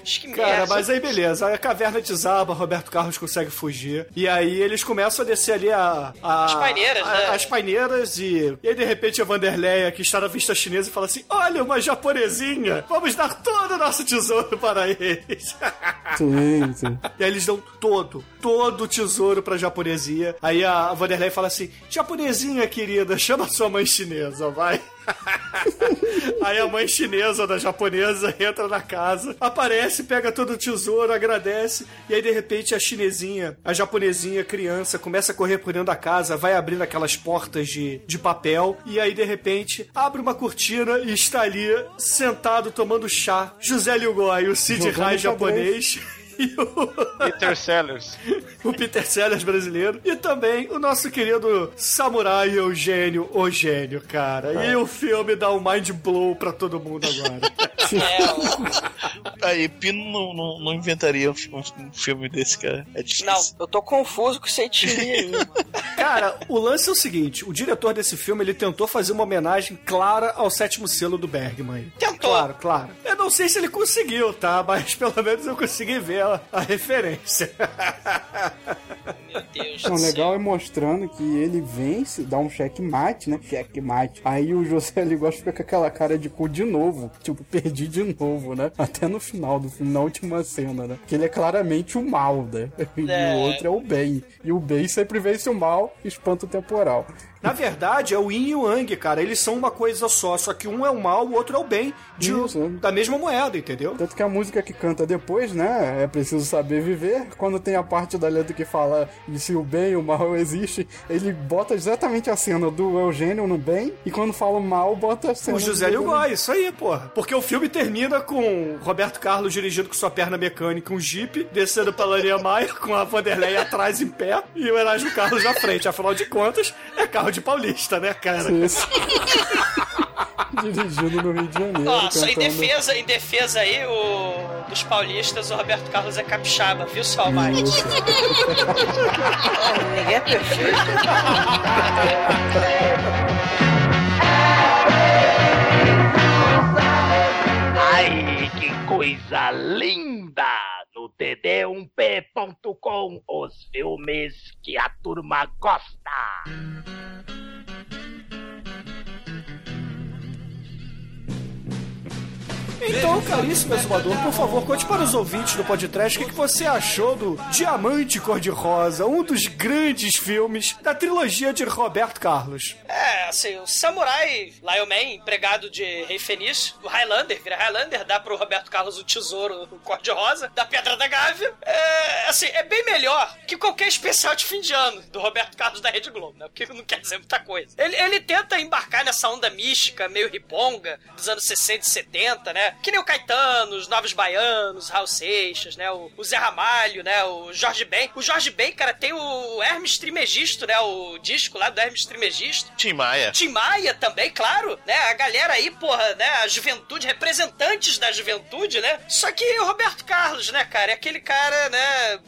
Acho que Cara, merda. mas aí beleza, aí a caverna desaba, Roberto Carlos consegue fugir. E aí eles começam a descer ali a. a- As paineiras, a- né? As paineiras e. E aí de repente a Vanderleia, que está na vista chinesa, fala assim: Olha, uma japonesinha! Vamos dar todo o nosso tesouro para eles. Sim, sim. E aí eles dão todo, todo o tesouro pra japonesinha. Aí a Vanderlei fala assim: Japonesinha, querida, chama sua mãe chinesa, vai. Aí a mãe chinesa da japonesa entra na casa, aparece, pega todo o tesouro, agradece, e aí de repente a chinesinha, a japonesinha criança, começa a correr por dentro da casa, vai abrindo aquelas portas de, de papel, e aí de repente abre uma cortina e está ali, sentado tomando chá, José Liugói, o Sid Rai japonês. E o... Peter Sellers. o Peter Sellers brasileiro e também o nosso querido samurai Eugênio Eugênio, cara. E o filme dá um mind blow pra todo mundo agora. É, Aí, Pino não, não, não inventaria um, um filme desse, cara. É difícil. Não, eu tô confuso com esse etnia aí. mano. Cara, o lance é o seguinte: o diretor desse filme ele tentou fazer uma homenagem clara ao sétimo selo do Bergman. Tentou. Claro, claro. Eu não sei se ele conseguiu, tá? Mas pelo menos eu consegui ver a, a referência. Deus O do céu. legal é mostrando que ele vence, dá um checkmate, né? Checkmate. Aí o José Ligóis fica com aquela cara de cu de novo. Tipo, perdi de novo, né? Até no final do filme, na última cena, né? Que ele é claramente o mal, né? E É. o outro é o bem. E o bem sempre vence o mal, espanto temporal. Na verdade, é o yin e o yang, cara. Eles são uma coisa só, só que um é o mal, o outro é o bem de, Isso. da mesma moeda, entendeu? Tanto que a música que canta depois, né? É preciso saber viver. Quando tem a parte da letra que fala de se o bem e o mal existe, ele bota exatamente a cena do Eugênio no bem. E quando fala o mal, bota a cena O José do Lugói, isso aí, porra. Porque o filme termina com Roberto Carlos dirigindo com sua perna mecânica um Jeep, descendo pela linha Maia, com a Vanderlei atrás em pé e o Erasmo Carlos na frente. Afinal de contas, é carro de paulista, né, cara? Isso. Dirigindo no Rio de Janeiro. Nossa, em defesa, em defesa aí, o, dos paulistas, o Roberto Carlos é capixaba, viu só, Mike? Ninguém é perfeito. Ai, que coisa linda! No td1p.com, os filmes que a turma gosta. Então, caríssimo exumador, por favor, conte para os ouvintes do podcast o que você achou do Diamante Cor-de-Rosa, um dos grandes filmes da trilogia de Roberto Carlos. É, assim, o samurai Lion Man, empregado de Rei Fenício, o Highlander, vira Highlander, dá pro Roberto Carlos o tesouro do cor-de-rosa, da Pedra da Gávea. É, assim, é bem melhor que qualquer especial de fim de ano do Roberto Carlos da Rede Globo, né? Porque não quer dizer muita coisa. Ele, ele tenta embarcar nessa onda mística, meio riponga, dos anos 60 e 70, né? Que nem o Caetano, os Novos Baianos, Raul Seixas, né? O, o Zé Ramalho, né? O Jorge Ben. O Jorge Ben, cara, tem o Hermes Trimegisto, né? O disco lá do Hermes Trimegisto. Tim Maia. Tim Maia também, claro, né? A galera aí, porra, né? A juventude, representantes da juventude, né? Só que o Roberto Carlos, né, cara? É aquele cara, né?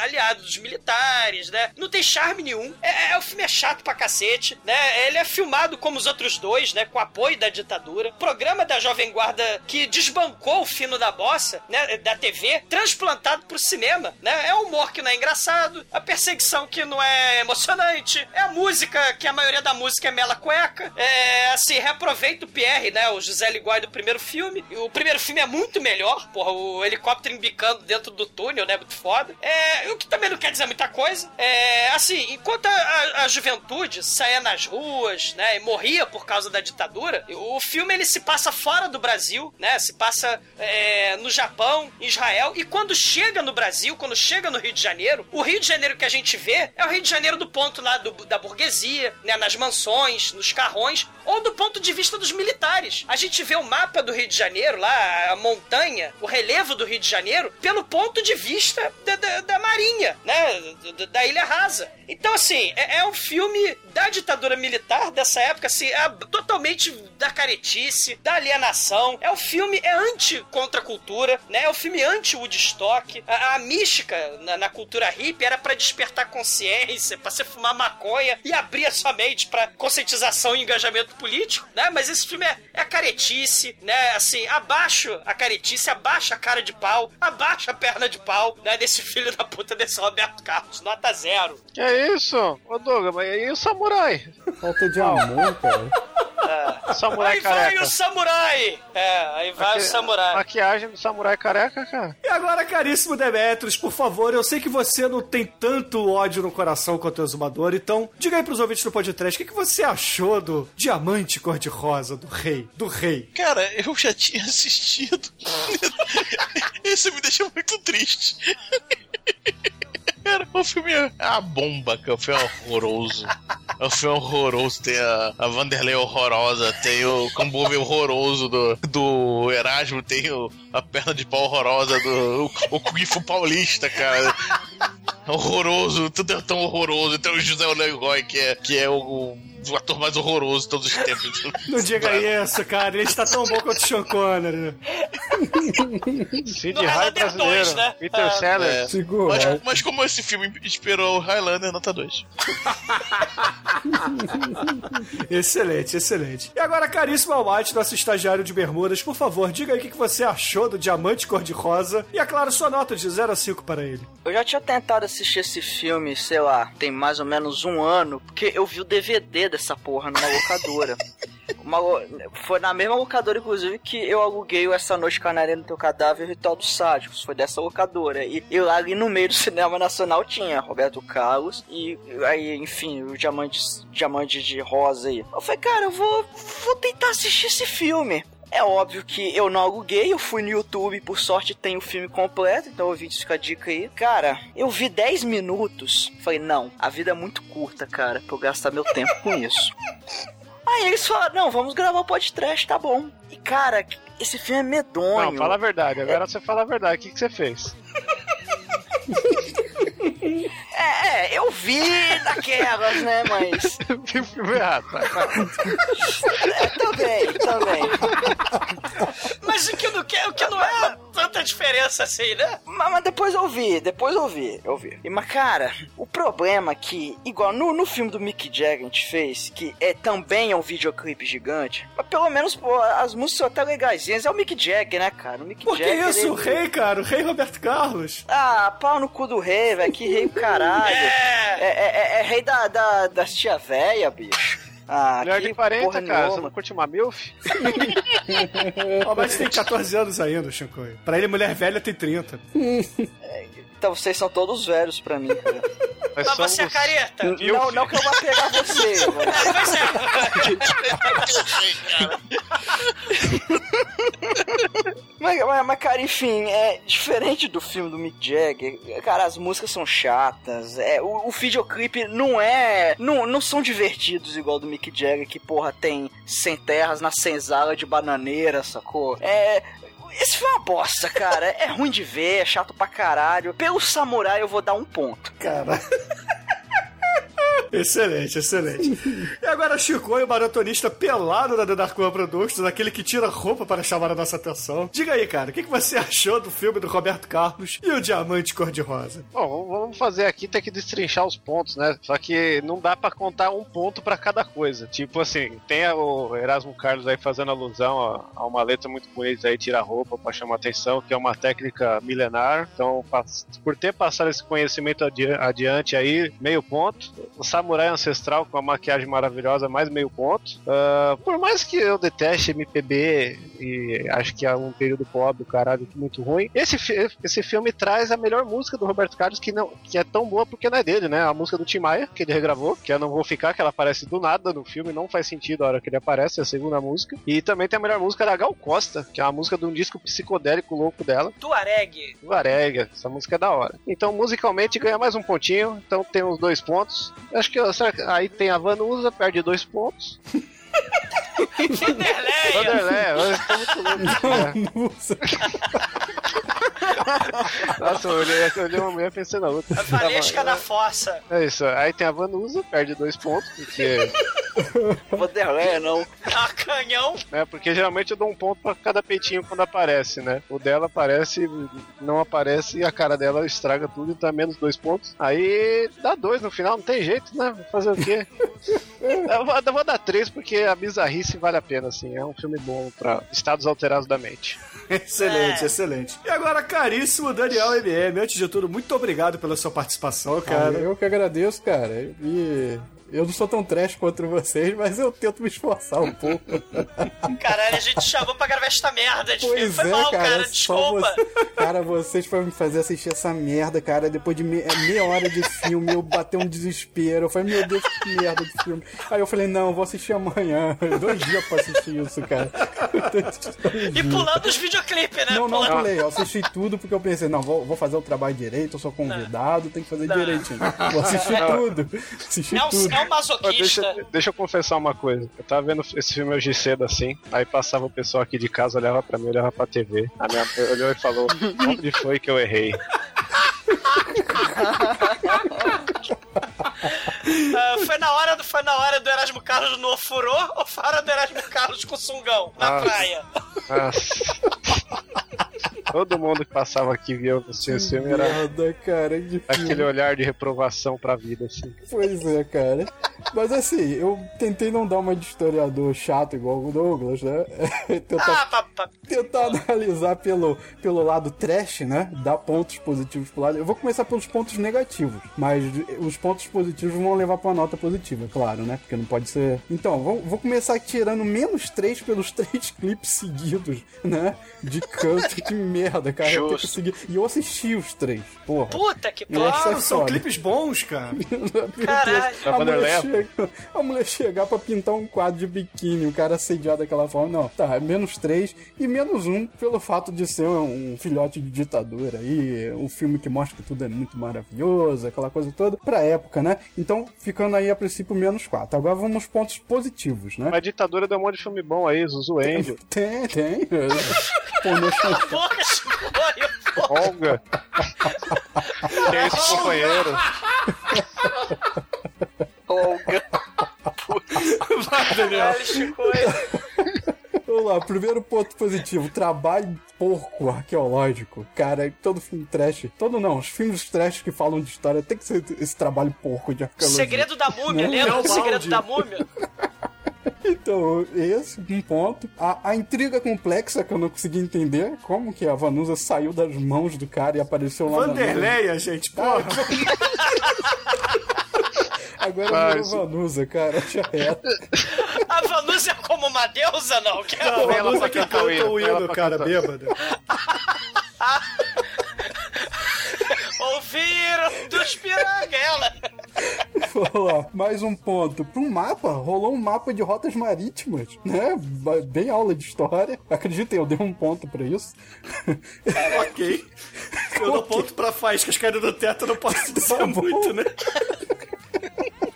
aliado dos militares, né? Não tem charme nenhum. É, é- o filme é chato pra cacete, né? Ele é filmado como os outros dois, né? Com apoio da ditadura. Programa da Jovem Guarda que desbancou o fino da bossa, né? Da TV, transplantado pro cinema, né? É o humor que não é engraçado, a perseguição que não é emocionante, é a música que a maioria da música é mela cueca. É, assim, reaproveita o Pierre, né? O José Liguai do primeiro filme. O primeiro filme é muito melhor, porra, o helicóptero embicando dentro do túnel, né? Muito foda. É, o que também não quer dizer muita coisa. É, assim, enquanto a, a juventude saía nas ruas, né? E morria por causa da ditadura, o filme ele se passa fora do Brasil, né? Se passa é, no Japão, em Israel. E quando chega no Brasil, quando chega no Rio de Janeiro, o Rio de Janeiro que a gente vê é o Rio de Janeiro do ponto lá do, da burguesia, né? Nas mansões, nos carrões, ou do ponto de vista dos militares. A gente vê o mapa do Rio de Janeiro, lá, a montanha, o relevo do Rio de Janeiro, pelo ponto de vista da, da, da Marinha, né? Da, da Ilha Rasa. Então, assim, é, é um filme da ditadura militar dessa época, assim, é totalmente da caretice, da alienação. É filme, é anti-contracultura, né? É o filme anti-Woodstock. A, a mística na, na, cultura hippie era para despertar consciência, para você fumar maconha e abrir a sua mente pra conscientização e engajamento político, né? Mas esse filme é, é a caretice, né? Assim, abaixo a caretice, abaixo a cara de pau, abaixo a perna de pau, né? Desse filho da puta desse Roberto Carlos, nota zero. Que é isso? Ô Douglas, mas e o samurai? Falta de amor, cara. É. Samurai aí careca. vai o samurai! É, aí vai Maqui- o samurai. Maquiagem do samurai careca, cara. E agora, caríssimo Demetrius, por favor, eu sei que você não tem tanto ódio no coração quanto o Exumador, então diga aí pros ouvintes do podcast, o que, que você achou do Diamante Cor-de-Rosa, do rei, do rei? Cara, eu já tinha assistido. Isso me deixa muito triste. Cara, o filme é a bomba, que o filme é. O filme é horroroso. Tem a, a Vanderlei horrorosa, tem o Cambove horroroso do, do Erasmo, tem o, a perna de pau horrorosa do o, o Kung Fu paulista, cara. Horroroso, tudo é tão horroroso. Tem o José Leroy, que é, que é o, o ator mais horroroso de todos os tempos. Não diga isso, cara, ele está tão bom quanto o Sean Connery. Sid Highlander brasileiro. 2, né? Peter É. Sellers. É. Segura. Mas, mas como esse filme inspirou o Highlander, nota 2. Excelente, excelente. E agora, caríssimo Almighty, nosso estagiário de bermudas, por favor, diga aí o que que você achou do Diamante Cor-de-Rosa e, é claro, sua nota de 0 a 5 para ele. Eu já tinha tentado assistir esse filme, sei lá, tem mais ou menos um ano, porque eu vi o DVD dessa porra numa locadora. Uma foi na mesma locadora, inclusive, que eu aluguei Essa Noite Canaria no Teu Cadáver e Ritual dos Sádicos. Foi dessa locadora. E, e lá ali no meio do cinema nacional tinha Roberto Carlos e aí, enfim, o Diamante, Diamante de Rosa aí. Eu falei, cara, eu vou, vou tentar assistir esse filme. É óbvio que eu não aluguei, eu fui no YouTube, por sorte tem o filme completo, então ouvintes fica a dica aí. Cara, eu vi 10 minutos, falei, não, a vida é muito curta, cara, pra eu gastar meu tempo com isso. Aí eles falaram, não, vamos gravar o podcast, tá bom. E cara, esse filme é medonho. Não, fala a verdade. Agora você fala a verdade. O que, que você fez? É, é, eu vi daquelas, né, mas... Vi o filme errado. vai, vai. É, também, também. Mas o que, não, quer- o que não é tanta diferença assim, né? Mas, mas depois eu vi, depois eu vi, eu vi. E, mas, cara, o problema é que, igual no, no filme do Mick Jagger a gente fez, que é, também é um videoclipe gigante, mas pelo menos, pô, as músicas são até legaisinhas. É o Mick Jagger, né, cara? O Mick Por que Jagger. isso? ele- O rei, cara, o rei Roberto Carlos. Ah, pau no cu do rei, velho. Que rei do caralho. É, é, é- é rei da, da, das tia véia, bicho. Ah, Mulher que de 40, porra cara. Você nenhuma. não curte uma MILF? Ó, mas tem 14 anos ainda, Chicoio. Pra ele, mulher velha tem 30. Então vocês são todos velhos pra mim, cara. Nós Mas você é somos- careta. Não, não que eu vá pegar você, é. Mas, mas, mas, cara, enfim, é diferente do filme do Mick Jagger. Cara, as músicas são chatas. É, o, o videoclipe não é. Não, não são divertidos igual do Mick Jagger, que, porra, tem sem terras na senzala de bananeira, sacou? É. Esse foi uma bosta, cara. É ruim de ver, é chato pra caralho. Pelo samurai eu vou dar um ponto. Cara. Excelente, excelente. E agora, Chico, o maratonista pelado da The Dark One Productions, aquele que tira roupa para chamar a nossa atenção. Diga aí, cara, o que que você achou do filme do Roberto Carlos e o Diamante Cor-de-Rosa? Bom, vamos fazer aqui, tem que destrinchar os pontos, né? Só que não dá pra contar um ponto pra cada coisa. Tipo assim, tem o Erasmo Carlos aí fazendo alusão a, uma letra muito bonita aí, tira roupa pra chamar atenção, que é uma técnica milenar. Então, por ter passado esse conhecimento adi- adiante aí, meio ponto. Samurai Ancestral com a maquiagem maravilhosa, mais meio ponto. Ah, por mais que eu deteste MPB e acho que é um período pobre, caralho, muito ruim, esse, esse filme traz a melhor música do Roberto Carlos, que, não, que é tão boa porque não é dele, né? A música do Tim Maia, que ele regravou, que eu não vou ficar, que ela aparece do nada no filme, não faz sentido a hora que ele aparece, é a segunda música. E também tem a melhor música da Gal Costa, que é uma música de um disco psicodélico louco dela. Tuareg. Varega, essa música é da hora. Então, musicalmente, ganha mais um pontinho. Então, tem os dois pontos. Acho que será que- aí tem a Vanusa, perde dois pontos. Vanderlei, louco. né? Nossa, eu olhei, eu olhei uma mulher pensando na outra. A Valesca da Fossa. É isso, aí tem a Vanusa, perde dois pontos, porque. Vanderleia, não. A canhão. É, porque geralmente eu dou um ponto pra cada peitinho quando aparece, né? O dela aparece, não aparece e a cara dela estraga tudo, então é menos dois pontos. Aí dá dois no final, não tem jeito, né? Fazer o quê? eu, vou, eu vou dar três porque a bizarrice vale a pena, assim. É um filme bom pra estados alterados da mente. Excelente, excelente. E agora, caríssimo Daniel MM, antes de tudo, muito obrigado pela sua participação, cara. Ah, eu que agradeço, cara. E eu não sou tão trash contra vocês, mas eu tento me esforçar um pouco. Caralho, a gente chamou pra gravar esta merda. Pois Foi é, mal, cara. cara. Desculpa. você- Cara, vocês foram me fazer assistir essa merda, cara. Depois de me- é, meia hora de filme, eu bateu um desespero. Eu falei, meu Deus, que merda de filme. Aí eu falei, não, vou assistir amanhã. Dois dias pra assistir isso, cara. E pulando os videoclipes, né? Não, não Pulando- pulei. Eu assisti tudo porque eu pensei, não, vou, vou fazer o trabalho direito, eu sou convidado, tem que fazer Não. direitinho. Vou assistir Não. tudo. Assistir tudo. É um masoquista. Deixa, deixa eu confessar uma coisa. Eu tava vendo esse filme hoje cedo assim, aí passava o pessoal aqui de casa, olhava pra mim, olhava pra TV. A minha mãe olhou e falou: Onde foi que eu errei? Ah, foi, na hora do, foi na hora do Erasmo Carlos no ofurô ou foi na hora do Erasmo Carlos com sungão na Nossa. praia? Nossa. Todo mundo que passava aqui via esse esse filme era Merda, cara, de aquele filme. olhar de reprovação pra vida, assim. Pois é, cara. Mas assim, eu tentei não dar uma de historiador chato igual o Douglas, né? tentar, Ah, pa, pa, tentar analisar pelo, pelo lado trash, né? Dar pontos positivos pro lado. Eu vou começar pelos pontos negativos, mas os pontos positivos vão levar pra uma nota positiva, claro, né? Porque não pode ser. Então, vou, vou começar tirando menos três pelos três clipes seguidos, né? De canto. que merda, cara. Eu tenho que Justo. seguir. E eu assisti os três, porra. Puta que acho Claro, é são foda. clipes bons, cara. Caralho. A mulher, chega, a mulher chegar pra pintar um quadro de biquíni, o cara assediado daquela forma, não, tá, é menos três e menos um pelo fato de ser um filhote de ditadura aí, um filme que mostra que tudo é muito maravilhoso, aquela coisa toda, pra época, né? Então, ficando aí a princípio menos quatro. Agora vamos aos pontos positivos, né? Mas ditadura deu um monte de filme bom aí, Zuzu Angel, Tem, tem. Pornô. Olga. que é esse companheiro? Olga. Vai, Daniel. Vamos lá, primeiro ponto positivo, trabalho porco arqueológico. Cara, todo filme trash, todo não, os filmes trash que falam de história tem que ser esse trabalho porco de arqueologia. Segredo da múmia, Não, lembra é o do segredo da múmia? Então, esse, um ponto. A, a intriga complexa que eu não consegui entender, como que a Vanusa saiu das mãos do cara e apareceu lá na Vanderleia, gente, porra. Agora Ah, virou isso- Vanusa, cara, já era. A Vanusa é como uma deusa, não? Que Não, a pra que o canta hino, o hino, cara, cantar. bêbada. ouviram dos piranguela. Vamos lá, mais um ponto. Para um mapa, rolou um mapa de rotas marítimas, né? Bem aula de história. Acreditem, eu dei um ponto pra isso. ok. Eu dou ponto pra faíscas caindo do teto, eu não posso dizer Tá muito, né?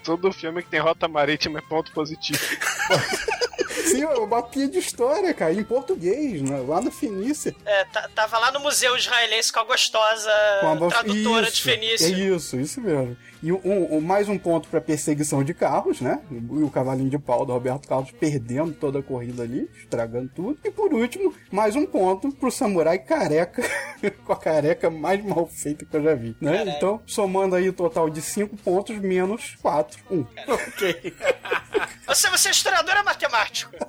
Todo filme que tem rota marítima é ponto positivo. Sim, é uma mapinha de história, cara, em português, né? lá na Fenícia. É, tá- tava lá no museu israelense com a gostosa Com a tradutora de Isso, Fenício. É isso, isso mesmo. E um, um- mais um ponto pra perseguição de carros, né? E o cavalinho de pau do Roberto Carlos perdendo toda a corrida ali, estragando tudo. E por último, mais um ponto pro samurai careca, com a careca mais mal feita que eu já vi, né? Então, somando aí o total de 5 pontos menos 4, 1. Um. ok. Você, você é historiador ou é matemático?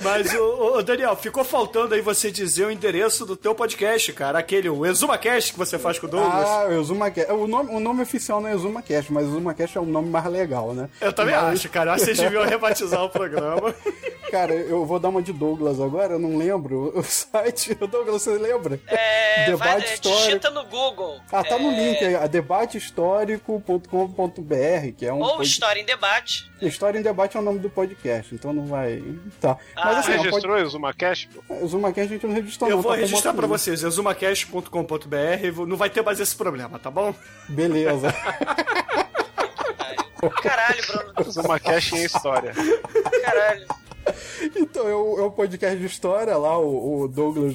Mas, o, o Daniel, ficou faltando aí você dizer o endereço do teu podcast, cara. Aquele, o ExumaCast que você faz com o Douglas. Ah, o ExumaCast. O nome, o nome oficial não é ExumaCast, mas ExumaCast é o nome mais legal, né? Eu também Mas- acho, cara. Eu acho que Vocês deviam rebatizar o programa. Cara, eu vou dar uma de Douglas agora, eu não lembro o site. Douglas, você lembra? É, vai, Debate é, histórico. digita no Google. Ah, tá no É, link aí, a debatehistórico.com.br, que é um. Ou pod- História em Debate. História em Debate é o nome do podcast, então não vai. Tá. Ah, Mas assim, é um Registrou pod... o ZumaCast? o ZumaCast a gente não registrou Eu não, vou tá registrar pra vocês, exumacast.com.br. Não vai ter mais esse problema, tá bom? link. Beleza. Caralho, Bruno. ZumaCast em história. Caralho. Então, é o, é podcast de história lá, o, o Douglas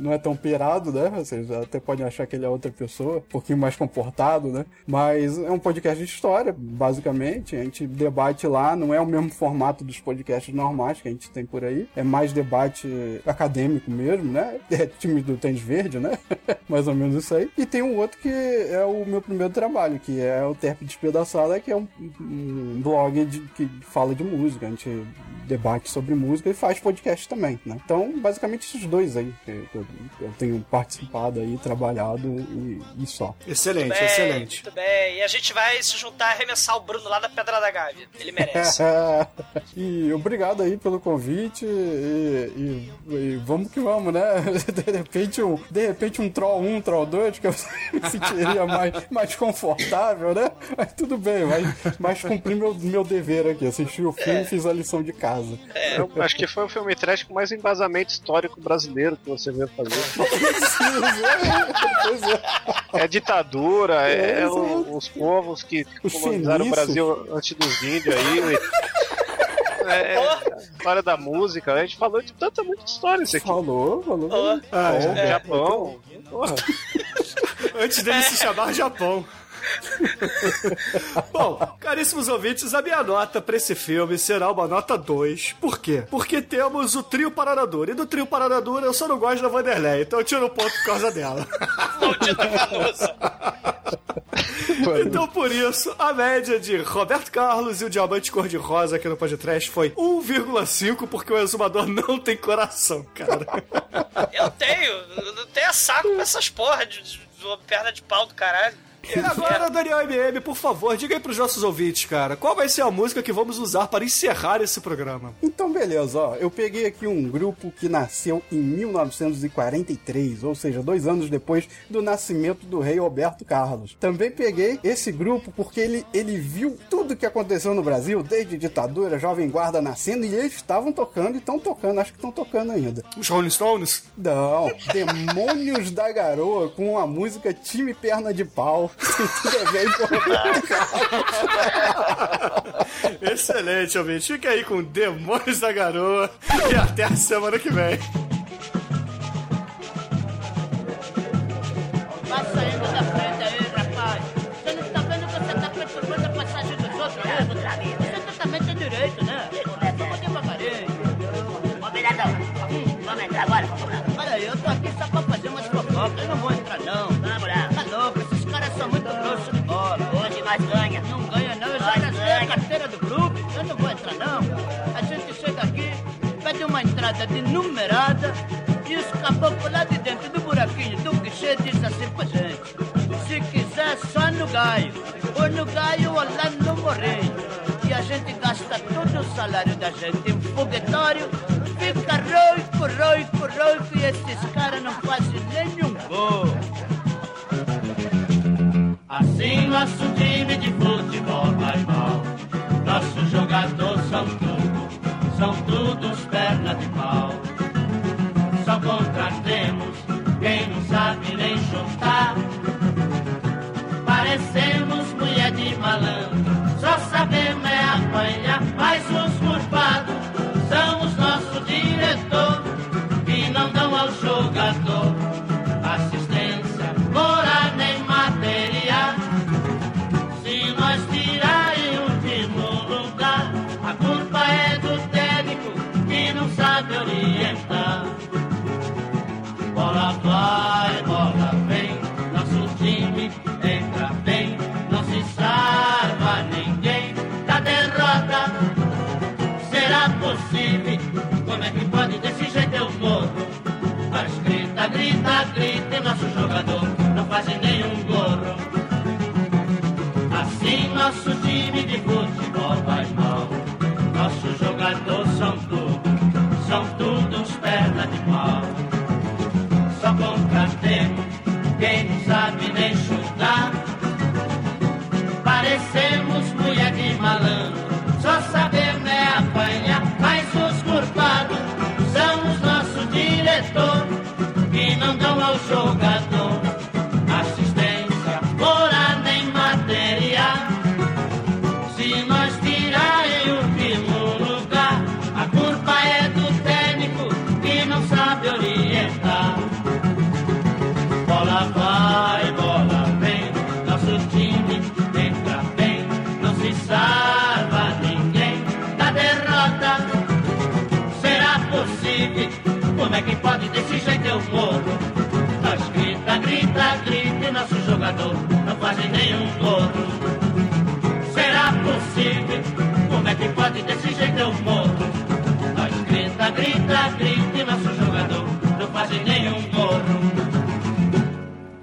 não é tão pirado, né? Vocês até podem achar que ele é outra pessoa, um pouquinho mais comportado, né? Mas é um podcast de história, basicamente. A gente debate lá, não é o mesmo formato dos podcasts normais que a gente tem por aí. É mais debate acadêmico mesmo, né? É time do Tênis Verde, né? mais ou menos isso aí. E tem um outro que é o meu primeiro trabalho, que é o Terp Despedaçada, que é um, um blog de- que fala de música. A gente debate sobre música e faz podcast também, né? Então, basicamente esses dois aí que eu, eu tenho participado aí, trabalhado e, e só. Excelente, Bem, excelente. Muito bem. E a gente vai se juntar e arremessar o Bruno lá da Pedra da Gávea. Ele merece. e obrigado aí pelo convite e, e- e vamos que vamos, né? De repente um, de repente um Troll 1, Troll 2, que eu me sentiria mais, mais confortável, né? Mas tudo bem, mas, mas cumpri meu, meu dever aqui, assisti o filme e fiz a lição de casa. Eu acho que foi o filme trash com mais embasamento histórico brasileiro que você veio fazer. É. É ditadura, é, É, o- exato. os povos que colonizaram o. Brasil antes dos índios aí. É, é, história da música, a gente falou de tanta muita história isso aqui. Falou, falou. Ô, Ah, Bom, é. Japão. Porra. Antes dele se chamar Japão. Bom, caríssimos ouvintes, a minha nota pra esse filme será uma nota 2. Por quê? Porque temos o trio Paranadura. E do trio Paranadura eu só não gosto da Vanderlei, então eu tiro um ponto por causa dela. Maldita. Então, por isso, a média de Roberto Carlos e o Diamante Cor-de-Rosa aqui no podcast foi 1,5, porque o exumador não tem coração, cara. Eu tenho. Eu não tenho saco com essas porra de, de- de perna de pau do caralho. E agora, Daniel MM, por favor, diga aí pros nossos ouvintes, cara, qual vai ser a música que vamos usar para encerrar esse programa? Então, beleza, ó. Eu peguei aqui um grupo que nasceu em 1943, ou seja, dois anos depois do nascimento do rei Roberto Carlos. Também peguei esse grupo porque ele, ele viu tudo que aconteceu no Brasil, desde ditadura, Jovem Guarda nascendo, e eles estavam tocando e estão tocando, acho que estão tocando ainda. Os Rolling Stones? Não, Demônios da Garoa com a música Time Perna de Pau. Tudo Roberto Carlos. Excelente, ouvinte. Fica aí com Demônios da Garoa e até a semana que vem. Vai saindo da frente aí, rapaz. Você não tá vendo que você tá perturbando a passagem dos outros, né? Você também tem direito, né? Vamos devagarinho. Combinadão. Vamos entrar agora? Vamos lá. Olha aí, eu tô aqui só pra fazer umas fofocas. Eu não vou entrar, não. Eu não. A gente chega aqui, pede uma entrada de numerada e os caboclos lá de dentro do buraquinho do guichê diz assim pra gente. Se quiser, só no gaio. Ou no gaio ou lá no morrinho. E a gente gasta todo o salário da gente em foguetório. Fica roico, roico, roico e esses caras não fazem nenhum gol. Assim nosso time de futebol vai mal. Nossos jogadores são tudo, são todos perna de pau. Só contratemos quem não sabe nem chutar. Parecemos mulher de malandro, só sabemos é apanhar. Mas os quase nenhum gorro. Assim nosso time de futebol vai jogador não fazem nenhum gol. Será possível? Como é que pode desse jeito eu morro? Nós grita, grita, grita e nosso jogador não fazem nenhum gol.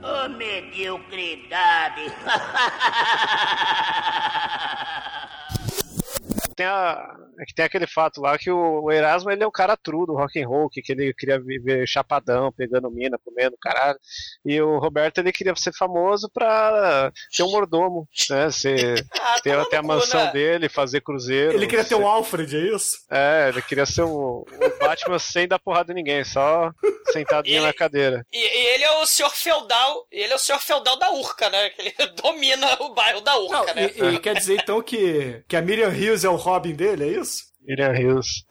Ô, mediocridade. Tem, a, que tem aquele fato lá que o, o Erasmo ele é um cara true do rock and roll, que, que ele queria viver chapadão, pegando mina, comendo, caralho. E o Roberto ele queria ser famoso pra ser um mordomo, né? Ser, ter até a mansão né? dele, fazer cruzeiro. Ele queria ter ser- um Alfred, é isso? É, ele queria ser o, o Batman sem dar porrada em ninguém, só sentadinho na cadeira. E, e ele é o senhor feudal, ele é o senhor feudal da Urca, né? Que ele domina o bairro da Urca, né? E, e quer dizer então que, que a Miriam Hills é o Robin dele, é isso? Miriam Hills.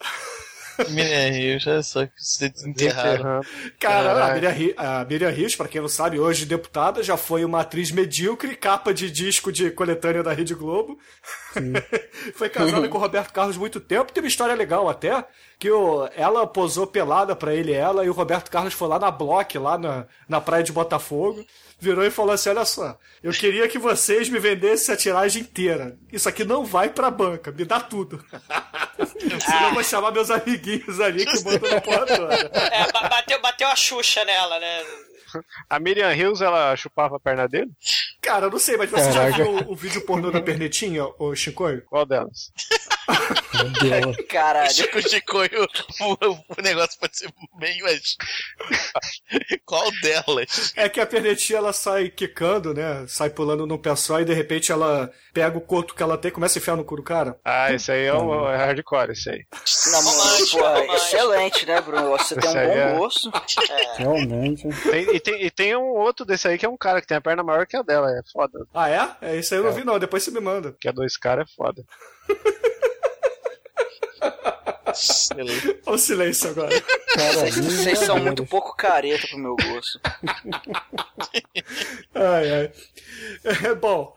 Miriam Hills, olha só que se desenterraram. Cara, a Caralho. Miriam, a Miriam Hills, pra quem não sabe, hoje deputada, já foi uma atriz medíocre, capa de disco de coletânea da Rede Globo. foi casada com o Roberto Carlos muito tempo. Tem uma história legal até, que o, ela posou pelada pra ele e ela, e o Roberto Carlos foi lá na Block, lá na, na praia de Botafogo, virou e falou assim, olha só, eu queria que vocês me vendessem a tiragem inteira. Isso aqui não vai pra banca, me dá tudo. Senão eu vou chamar meus amiguinhos ali que mandam na porra toda. É, ba- bateu, bateu a Xuxa nela, né? A Miriam Hills, ela chupava a perna dele? Cara, eu não sei, mas você Caraca. já viu o, o vídeo pornô da pernetinha, ô Chicoio? Qual delas? Caralho. Chico Chicoio, o, o negócio pode ser bem, mas. Qual delas? É que a pernetinha ela sai quicando, né? Sai pulando no pé só e de repente ela pega o coto que ela tem e começa a enfiar no cu do cara. Ah, esse aí é o é hardcore, esse aí. Não, mas, pô, excelente, né, Bruno? Você tem um Esse aí bom é- gosto. É. Realmente. Tem- e, tem, e tem um outro desse aí que é um cara que tem a perna maior que a dela, é foda. Ah, é? É isso aí eu não vi não, depois você me manda. Que é dois caras é foda. Olha o silêncio agora. Vocês, vocês são muito pouco careta pro meu gosto. Ai, ai. É, bom,